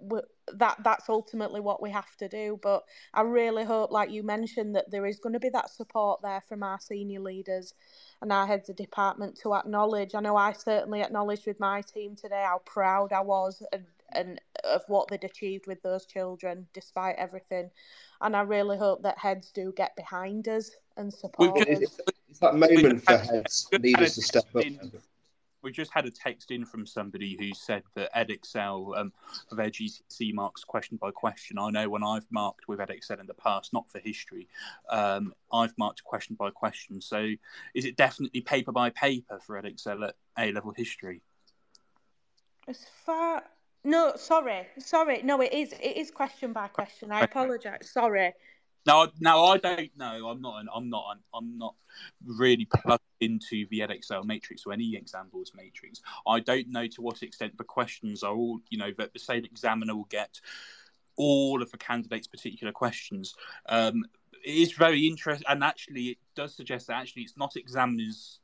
that that's ultimately what we have to do. But I really hope, like you mentioned, that there is going to be that support there from our senior leaders and our heads of department to acknowledge. I know I certainly acknowledged with my team today how proud I was and, and of what they'd achieved with those children despite everything and I really hope that heads do get behind us and support us. It's, it's that moment for heads leaders to step up. We just had a text in from somebody who said that Edexcel um, for their GCSE marks question by question. I know when I've marked with Edexcel in the past, not for history, um, I've marked question by question. So is it definitely paper by paper for Edexcel at A level history? As far no, sorry, sorry. No, it is. It is question by question. I apologise. Sorry. No, no, I don't know. I'm not. An, I'm not. An, I'm not really plugged into the Edexcel matrix or any exam boards matrix. I don't know to what extent the questions are all. You know that the same examiner will get all of the candidates' particular questions. Um, it is very interesting, and actually, it does suggest that actually it's not examiners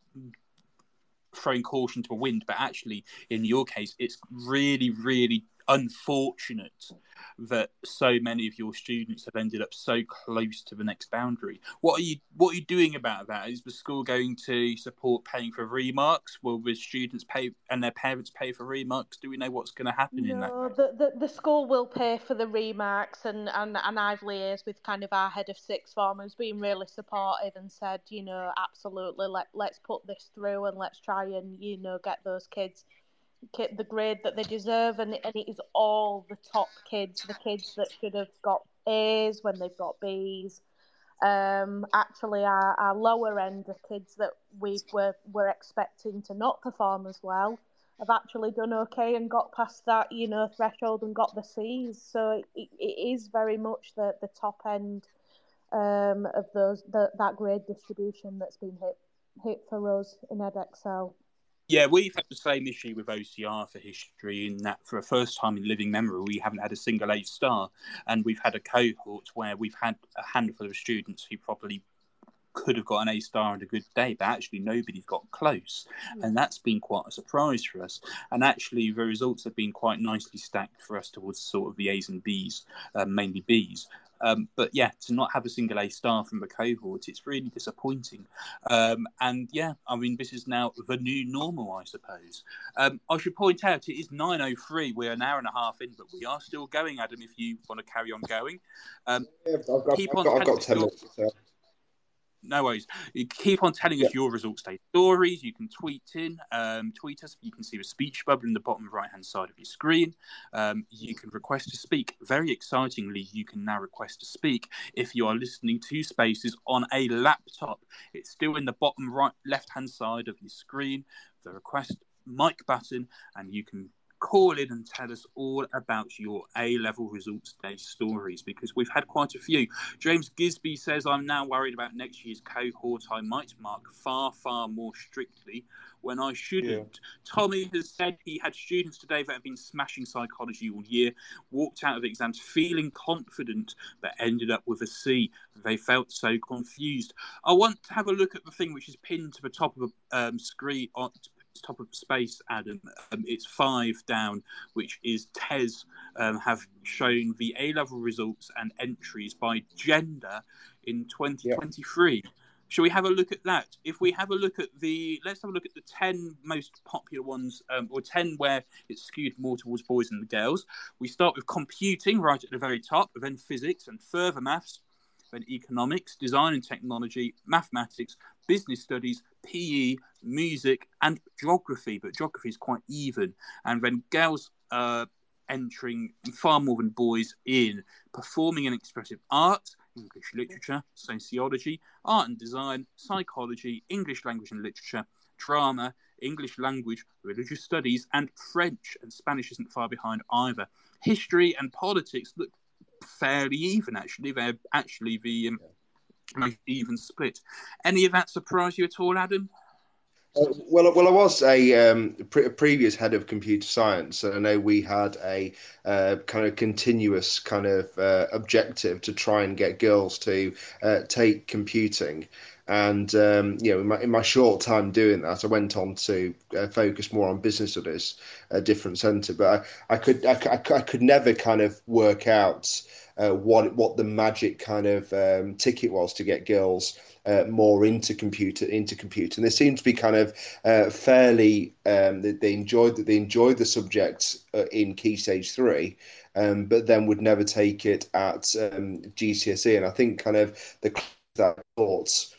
throwing caution to the wind, but actually, in your case, it's really, really unfortunate that so many of your students have ended up so close to the next boundary. What are you What are you doing about that? Is the school going to support paying for remarks? Will the students pay and their parents pay for remarks? Do we know what's going to happen no, in that? The, the the school will pay for the remarks, and and and I've liaised with kind of our head of sixth form, who's been really supportive and said, you know, absolutely, let let's put this through and let's try and you know get those kids the grade that they deserve, and, and it is all the top kids, the kids that should have got A's when they've got B's. Um, actually, our, our lower end of kids that we were, were expecting to not perform as well have actually done okay and got past that, you know, threshold and got the C's. So it, it is very much the, the top end um, of those the, that grade distribution that's been hit hit for us in Edexcel. Yeah, we've had the same issue with OCR for history in that for a first time in living memory, we haven't had a single A star. And we've had a cohort where we've had a handful of students who probably could have got an A star on a good day, but actually nobody's got close. Mm. And that's been quite a surprise for us. And actually, the results have been quite nicely stacked for us towards sort of the A's and B's, uh, mainly B's. Um, but yeah, to not have a single A star from the cohort, it's really disappointing. Um, and yeah, I mean, this is now the new normal, I suppose. Um, I should point out it is 9.03. We're an hour and a half in, but we are still going, Adam, if you want to carry on going. Um, yeah, I've got, keep I've on got, I've got 10 minutes. No worries. You keep on telling us your results day stories. You can tweet in, um, tweet us. You can see the speech bubble in the bottom right hand side of your screen. Um, you can request to speak. Very excitingly, you can now request to speak if you are listening to Spaces on a laptop. It's still in the bottom right left hand side of your screen. The request mic button, and you can call in and tell us all about your A level results day stories because we've had quite a few. James Gisby says, I'm now worried about next year's cohort. I might mark far, far more strictly when I shouldn't. Yeah. Tommy has said he had students today that have been smashing psychology all year, walked out of exams feeling confident, but ended up with a C. They felt so confused. I want to have a look at the thing which is pinned to the top of the um, screen, on, top of space, Adam. Um, it's five down, which is TES um, have shown the A level results and entries by gender in 2023. Yep. Shall we have a look at that? If we have a look at the, let's have a look at the 10 most popular ones, um, or 10 where it's skewed more towards boys and the girls. We start with computing right at the very top, then physics and further maths, then economics, design and technology, mathematics, business studies, PE, music, and geography. But geography is quite even. And then girls are entering far more than boys in performing and expressive art, English literature, sociology, art and design, psychology, English language and literature, drama, English language, religious studies, and French. And Spanish isn't far behind either. History and politics look fairly even, actually. They're actually the um, most even split. Any of that surprise you at all, Adam? Uh, well, well, I was a, um, pre- previous head of computer science, and I know we had a uh, kind of continuous kind of uh, objective to try and get girls to uh, take computing. And um, you know, in my, in my, short time doing that, I went on to uh, focus more on business studies, a different centre. But I, I could I, I, I could never kind of work out uh, what what the magic kind of um, ticket was to get girls uh, more into computer into computer. And they seem to be kind of uh, fairly um, they, they, enjoyed that they enjoyed the subject uh, in Key Stage Three, um, but then would never take it at um, GCSE. And I think kind of the that thoughts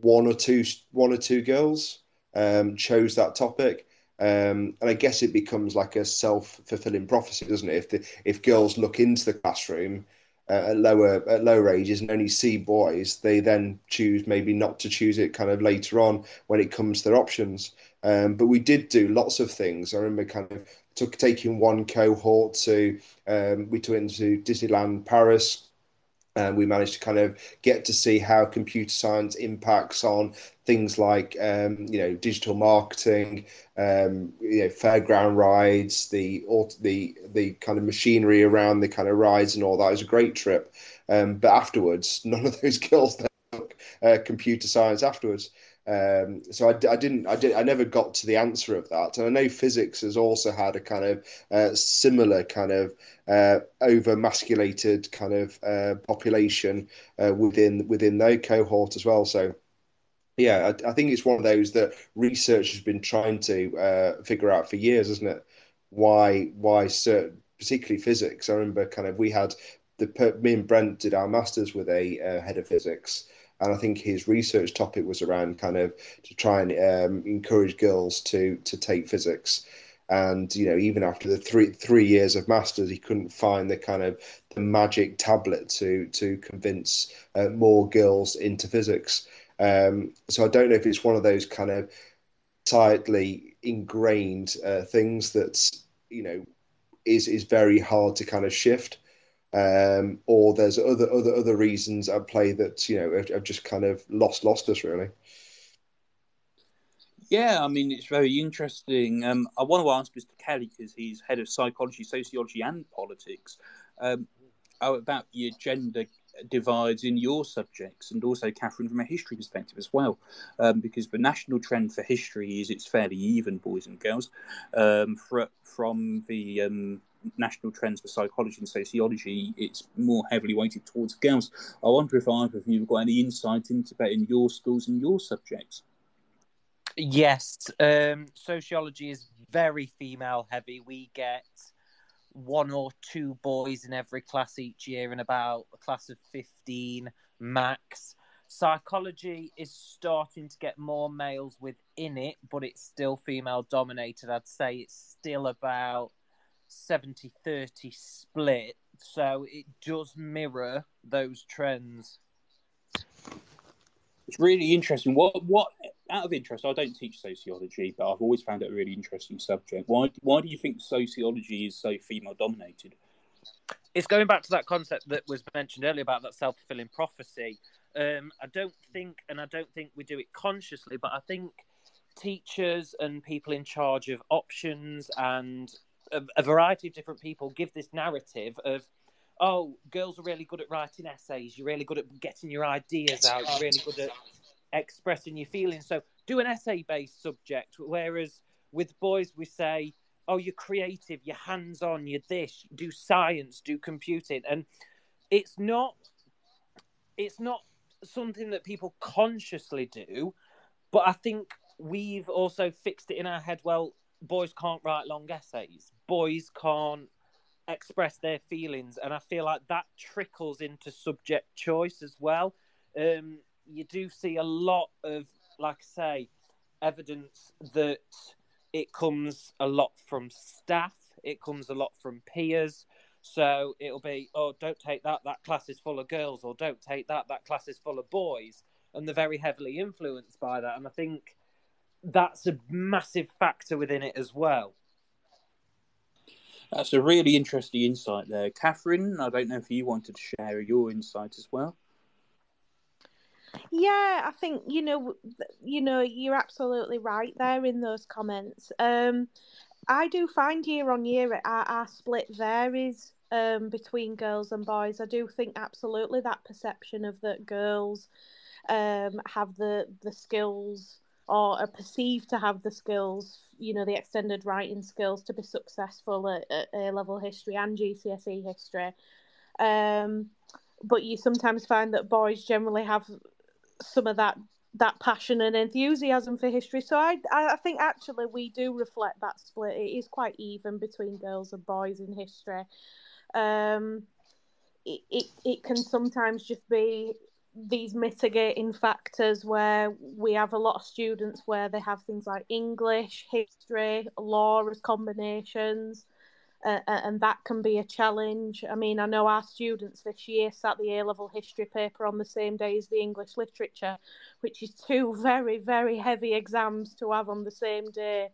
one or two one or two girls um, chose that topic. Um, and I guess it becomes like a self fulfilling prophecy, doesn't it? If the if girls look into the classroom at lower at lower ages and only see boys, they then choose maybe not to choose it kind of later on when it comes to their options. Um, but we did do lots of things. I remember kind of took taking one cohort to um, we took into Disneyland Paris and we managed to kind of get to see how computer science impacts on things like um, you know digital marketing, um, you know fairground rides, the the the kind of machinery around the kind of rides and all that. It was a great trip, um, but afterwards, none of those girls took uh, computer science afterwards. Um, so I, I, didn't, I did, I never got to the answer of that. And I know physics has also had a kind of uh, similar kind of uh, over-masculated kind of uh, population uh, within within their cohort as well. So yeah, I, I, think it's one of those that research has been trying to uh, figure out for years, isn't it? Why why certain, particularly physics? I remember kind of we had the me and Brent did our masters with a uh, head of physics and I think his research topic was around kind of to try and um, encourage girls to to take physics. And you know, even after the three three years of masters, he couldn't find the kind of the magic tablet to to convince uh, more girls into physics. Um, so I don't know if it's one of those kind of tightly ingrained uh, things that you know is is very hard to kind of shift um, or there's other other other reasons at play that you know have, have just kind of lost lost us really. Yeah, I mean it's very interesting. Um, I want to ask Mr. Kelly because he's head of psychology, sociology, and politics um, about your gender divides in your subjects, and also Catherine from a history perspective as well, um, because the national trend for history is it's fairly even, boys and girls, um, for, from the um, national trends for psychology and sociology, it's more heavily weighted towards girls. I wonder if either of you have got any insight into that in your schools and your subjects. Yes, um, sociology is very female heavy. We get one or two boys in every class each year, in about a class of 15 max. Psychology is starting to get more males within it, but it's still female dominated. I'd say it's still about 70 30 split. So it does mirror those trends. It's really interesting. What, what, out of interest, I don't teach sociology, but I've always found it a really interesting subject. Why, why do you think sociology is so female dominated? It's going back to that concept that was mentioned earlier about that self fulfilling prophecy. Um, I don't think, and I don't think we do it consciously, but I think teachers and people in charge of options and a, a variety of different people give this narrative of oh, girls are really good at writing essays. You're really good at getting your ideas out. You're really good at expressing your feelings. So do an essay based subject. Whereas with boys, we say, oh, you're creative, you're hands on, you're this, do science, do computing. And it's not, it's not something that people consciously do. But I think we've also fixed it in our head. Well, boys can't write long essays. Boys can't express their feelings, and I feel like that trickles into subject choice as well. Um, you do see a lot of, like I say, evidence that it comes a lot from staff. It comes a lot from peers. So it'll be, oh, don't take that. That class is full of girls, or don't take that. That class is full of boys, and they're very heavily influenced by that. And I think that's a massive factor within it as well. That's a really interesting insight there, Catherine. I don't know if you wanted to share your insight as well. Yeah, I think you know, you know, you're absolutely right there in those comments. Um, I do find year on year our, our split varies um, between girls and boys. I do think absolutely that perception of that girls um, have the the skills or are perceived to have the skills, you know, the extended writing skills to be successful at, at A level history and GCSE history. Um, but you sometimes find that boys generally have some of that that passion and enthusiasm for history. So I I think actually we do reflect that split. It is quite even between girls and boys in history. Um, it, it, it can sometimes just be these mitigating factors where we have a lot of students where they have things like English, history, law as combinations, uh, and that can be a challenge. I mean, I know our students this year sat the A level history paper on the same day as the English literature, which is two very, very heavy exams to have on the same day,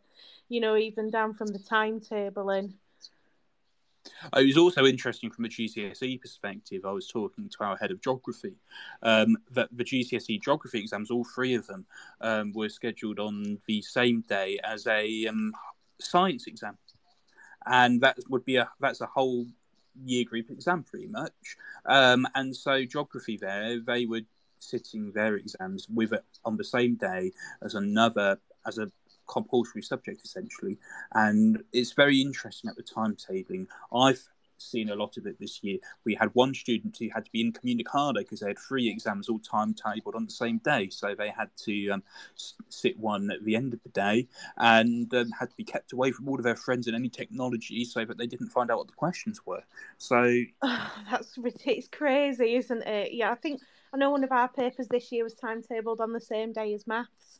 you know, even down from the timetabling. It was also interesting from a GCSE perspective. I was talking to our head of geography um, that the GCSE geography exams, all three of them, um, were scheduled on the same day as a um, science exam, and that would be a that's a whole year group exam pretty much. Um, and so geography there, they were sitting their exams with it on the same day as another as a compulsory subject essentially and it's very interesting at the timetabling i've seen a lot of it this year. We had one student who had to be incommunicado because they had three exams all timetabled on the same day. So they had to um, sit one at the end of the day and um, had to be kept away from all of their friends and any technology so that they didn't find out what the questions were. So oh, that's it's crazy, isn't it? Yeah, I think I know one of our papers this year was timetabled on the same day as maths.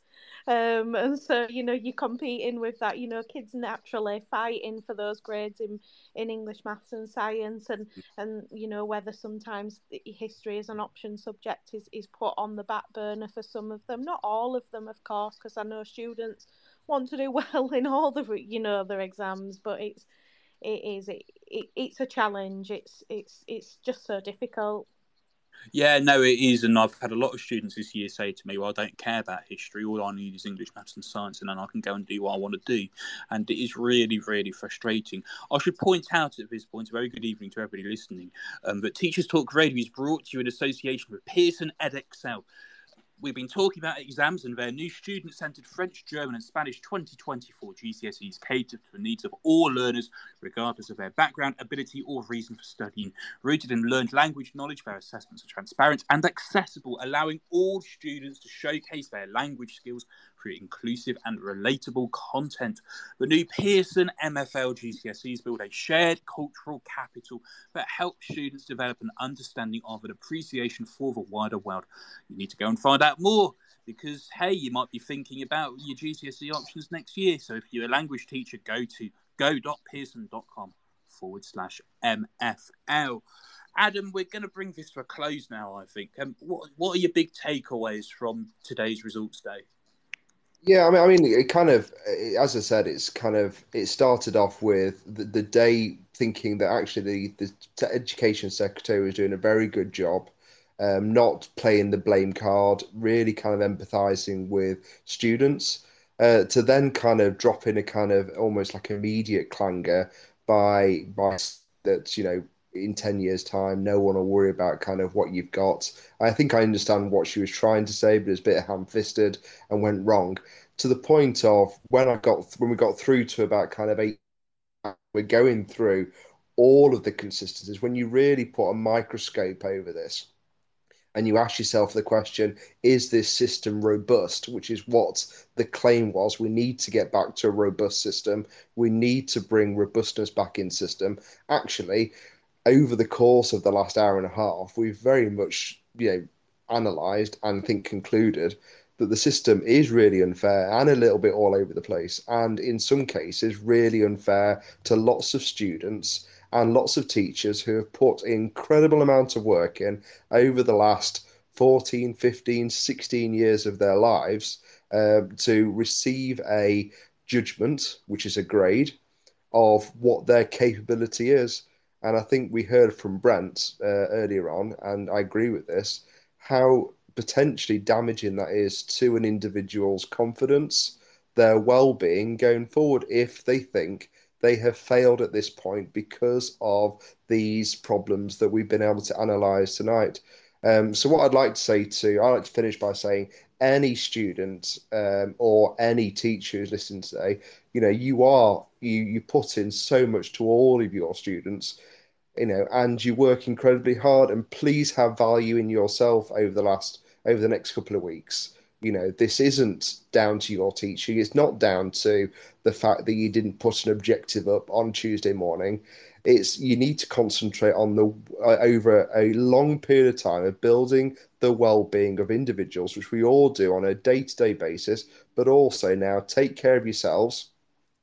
Um, and so you know you're competing with that. You know, kids naturally fighting for those grades in in English, maths, and science, and and you know whether sometimes history as an option subject is is put on the back burner for some of them. Not all of them, of course, because I know students want to do well in all the you know their exams, but it's it is it, it it's a challenge. It's it's it's just so difficult. Yeah, no, it is, and I've had a lot of students this year say to me, "Well, I don't care about history. All I need is English, maths, and science, and then I can go and do what I want to do." And it is really, really frustrating. I should point out at this point, a very good evening to everybody listening, um, that Teachers Talk Radio is brought to you in association with Pearson Edexcel. We've been talking about exams and their new student centered French, German, and Spanish 2024 GCSEs cater to the needs of all learners, regardless of their background, ability, or reason for studying. Rooted in learned language knowledge, their assessments are transparent and accessible, allowing all students to showcase their language skills through inclusive and relatable content. The new Pearson MFL GCSEs build a shared cultural capital that helps students develop an understanding of and appreciation for the wider world. You need to go and find out more because hey, you might be thinking about your GCSE options next year. So if you're a language teacher, go to go.pearson.com forward slash MFL. Adam, we're going to bring this to a close now. I think. Um, what what are your big takeaways from today's results day? Yeah, I mean, I mean, it kind of, as I said, it's kind of it started off with the, the day thinking that actually the, the education secretary was doing a very good job, um, not playing the blame card, really kind of empathizing with students, uh, to then kind of drop in a kind of almost like immediate clangor by by that you know in 10 years time no one will worry about kind of what you've got. I think i understand what she was trying to say but it's a bit ham-fisted and went wrong to the point of when i got when we got through to about kind of eight we're going through all of the consistencies. When you really put a microscope over this and you ask yourself the question is this system robust? Which is what the claim was. We need to get back to a robust system. We need to bring robustness back in system. Actually over the course of the last hour and a half, we've very much, you know, analysed and think concluded that the system is really unfair and a little bit all over the place, and in some cases, really unfair to lots of students and lots of teachers who have put incredible amounts of work in over the last 14, 15, 16 years of their lives uh, to receive a judgment, which is a grade, of what their capability is. And I think we heard from Brent uh, earlier on, and I agree with this, how potentially damaging that is to an individual's confidence, their well being going forward, if they think they have failed at this point because of these problems that we've been able to analyze tonight. Um, so, what I'd like to say to, I'd like to finish by saying any student um, or any teacher who's listening today, you know, you are, you, you put in so much to all of your students you know, and you work incredibly hard. And please have value in yourself over the last over the next couple of weeks. You know, this isn't down to your teaching. It's not down to the fact that you didn't put an objective up on Tuesday morning. It's you need to concentrate on the uh, over a long period of time of building the well-being of individuals, which we all do on a day-to-day basis. But also now take care of yourselves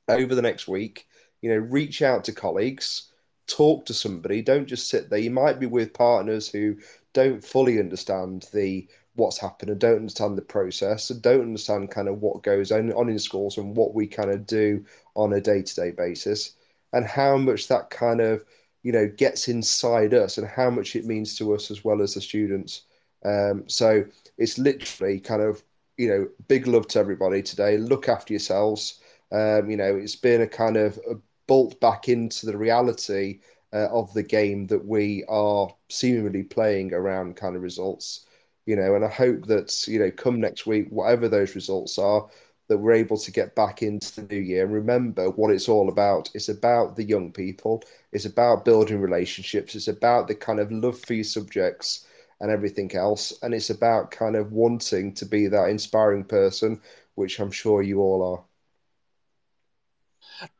over the next week. You know, reach out to colleagues talk to somebody. Don't just sit there. You might be with partners who don't fully understand the what's happened and don't understand the process and don't understand kind of what goes on, on in schools and what we kind of do on a day-to-day basis and how much that kind of you know gets inside us and how much it means to us as well as the students um, so it's literally kind of you know big love to everybody today look after yourselves um, you know it's been a kind of a bolt back into the reality uh, of the game that we are seemingly playing around kind of results. you know, and I hope that, you know, come next week, whatever those results are, that we're able to get back into the new year and remember what it's all about. It's about the young people, it's about building relationships, it's about the kind of love for your subjects and everything else. And it's about kind of wanting to be that inspiring person, which I'm sure you all are.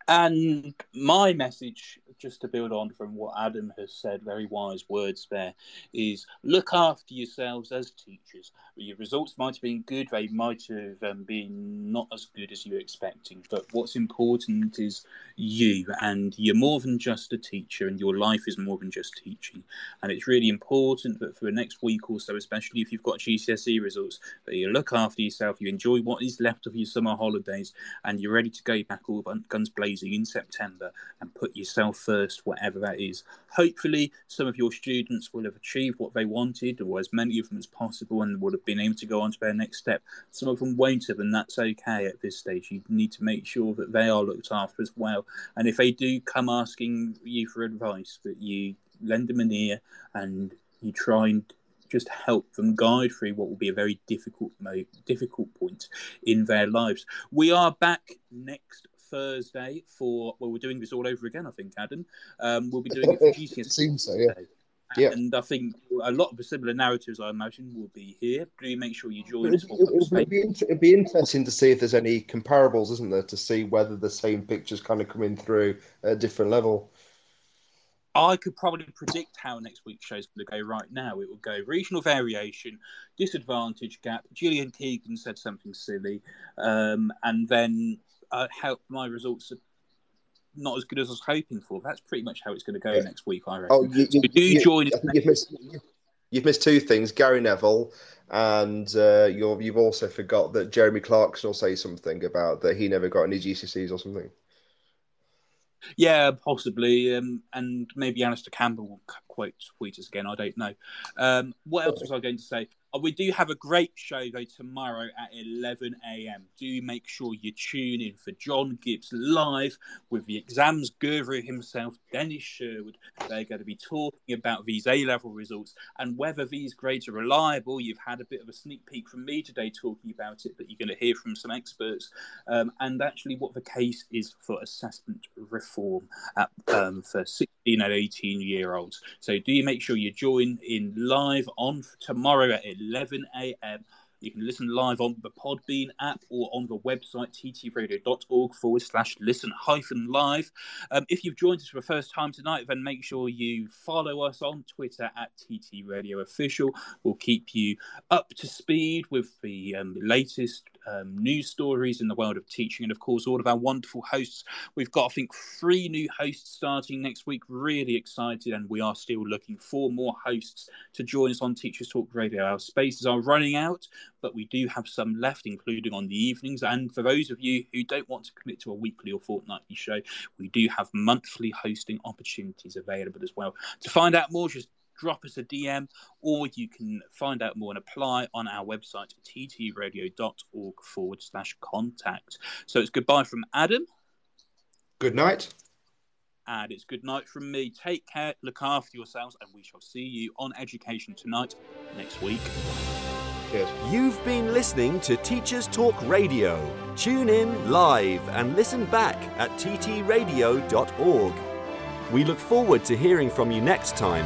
And my message, just to build on from what Adam has said, very wise words there, is look after yourselves as teachers. Your results might have been good, they might have um, been not as good as you were expecting, but what's important is you, and you're more than just a teacher, and your life is more than just teaching. And it's really important that for the next week or so, especially if you've got GCSE results, that you look after yourself, you enjoy what is left of your summer holidays, and you're ready to go back all guns blazing in September and put yourself first, whatever that is. Hopefully, some of your students will have achieved what they wanted, or as many of them as possible, and would have been able to go on to their next step. Some of them won't have, and that's okay at this stage. You need to make sure that they are looked after as well. And if they do come asking you for advice, that you lend them an ear and you try and just help them guide through what will be a very difficult difficult point in their lives. We are back next Thursday for well, we're doing this all over again. I think Adam, um, we'll be doing it for GCSE. it seems so, yeah. Yeah. And I think a lot of the similar narratives, I imagine, will be here. Do you make sure you join us. It'd, be, it'd be interesting to see if there's any comparables, isn't there, to see whether the same pictures kind of coming through at a different level. I could probably predict how next week's show is going to go right now. It will go regional variation, disadvantage gap. Gillian Keegan said something silly, um, and then uh, help my results are not as good as I was hoping for. That's pretty much how it's going to go yeah. next week, I reckon. Oh, you, you, so do you, join? You've missed, you've missed two things: Gary Neville, and uh, you have also forgot that Jeremy Clarkson will say something about that he never got any GCSEs or something. Yeah, possibly, um, and maybe Alastair Campbell will quote tweet us again. I don't know. Um, what else was I going to say? Uh, we do have a great show though tomorrow at 11 a.m. Do make sure you tune in for John Gibbs live with the exams guru himself, Dennis Sherwood. They're going to be talking about these A level results and whether these grades are reliable. You've had a bit of a sneak peek from me today talking about it, but you're going to hear from some experts um, and actually what the case is for assessment reform at, um, for 16 and 18 year olds. So do make sure you join in live on tomorrow at 11 a.m. You can listen live on the Podbean app or on the website ttradio.org forward slash listen hyphen live. Um, if you've joined us for the first time tonight, then make sure you follow us on Twitter at TT Radio Official. We'll keep you up to speed with the um, latest um, news stories in the world of teaching, and of course, all of our wonderful hosts. We've got, I think, three new hosts starting next week. Really excited, and we are still looking for more hosts to join us on Teachers Talk Radio. Our spaces are running out, but we do have some left, including on the evenings. And for those of you who don't want to commit to a weekly or fortnightly show, we do have monthly hosting opportunities available as well. To find out more, just drop us a DM, or you can find out more and apply on our website, ttradio.org forward slash contact. So it's goodbye from Adam. Good night. And it's good night from me. Take care, look after yourselves, and we shall see you on Education Tonight next week. Cheers. You've been listening to Teachers Talk Radio. Tune in live and listen back at ttradio.org. We look forward to hearing from you next time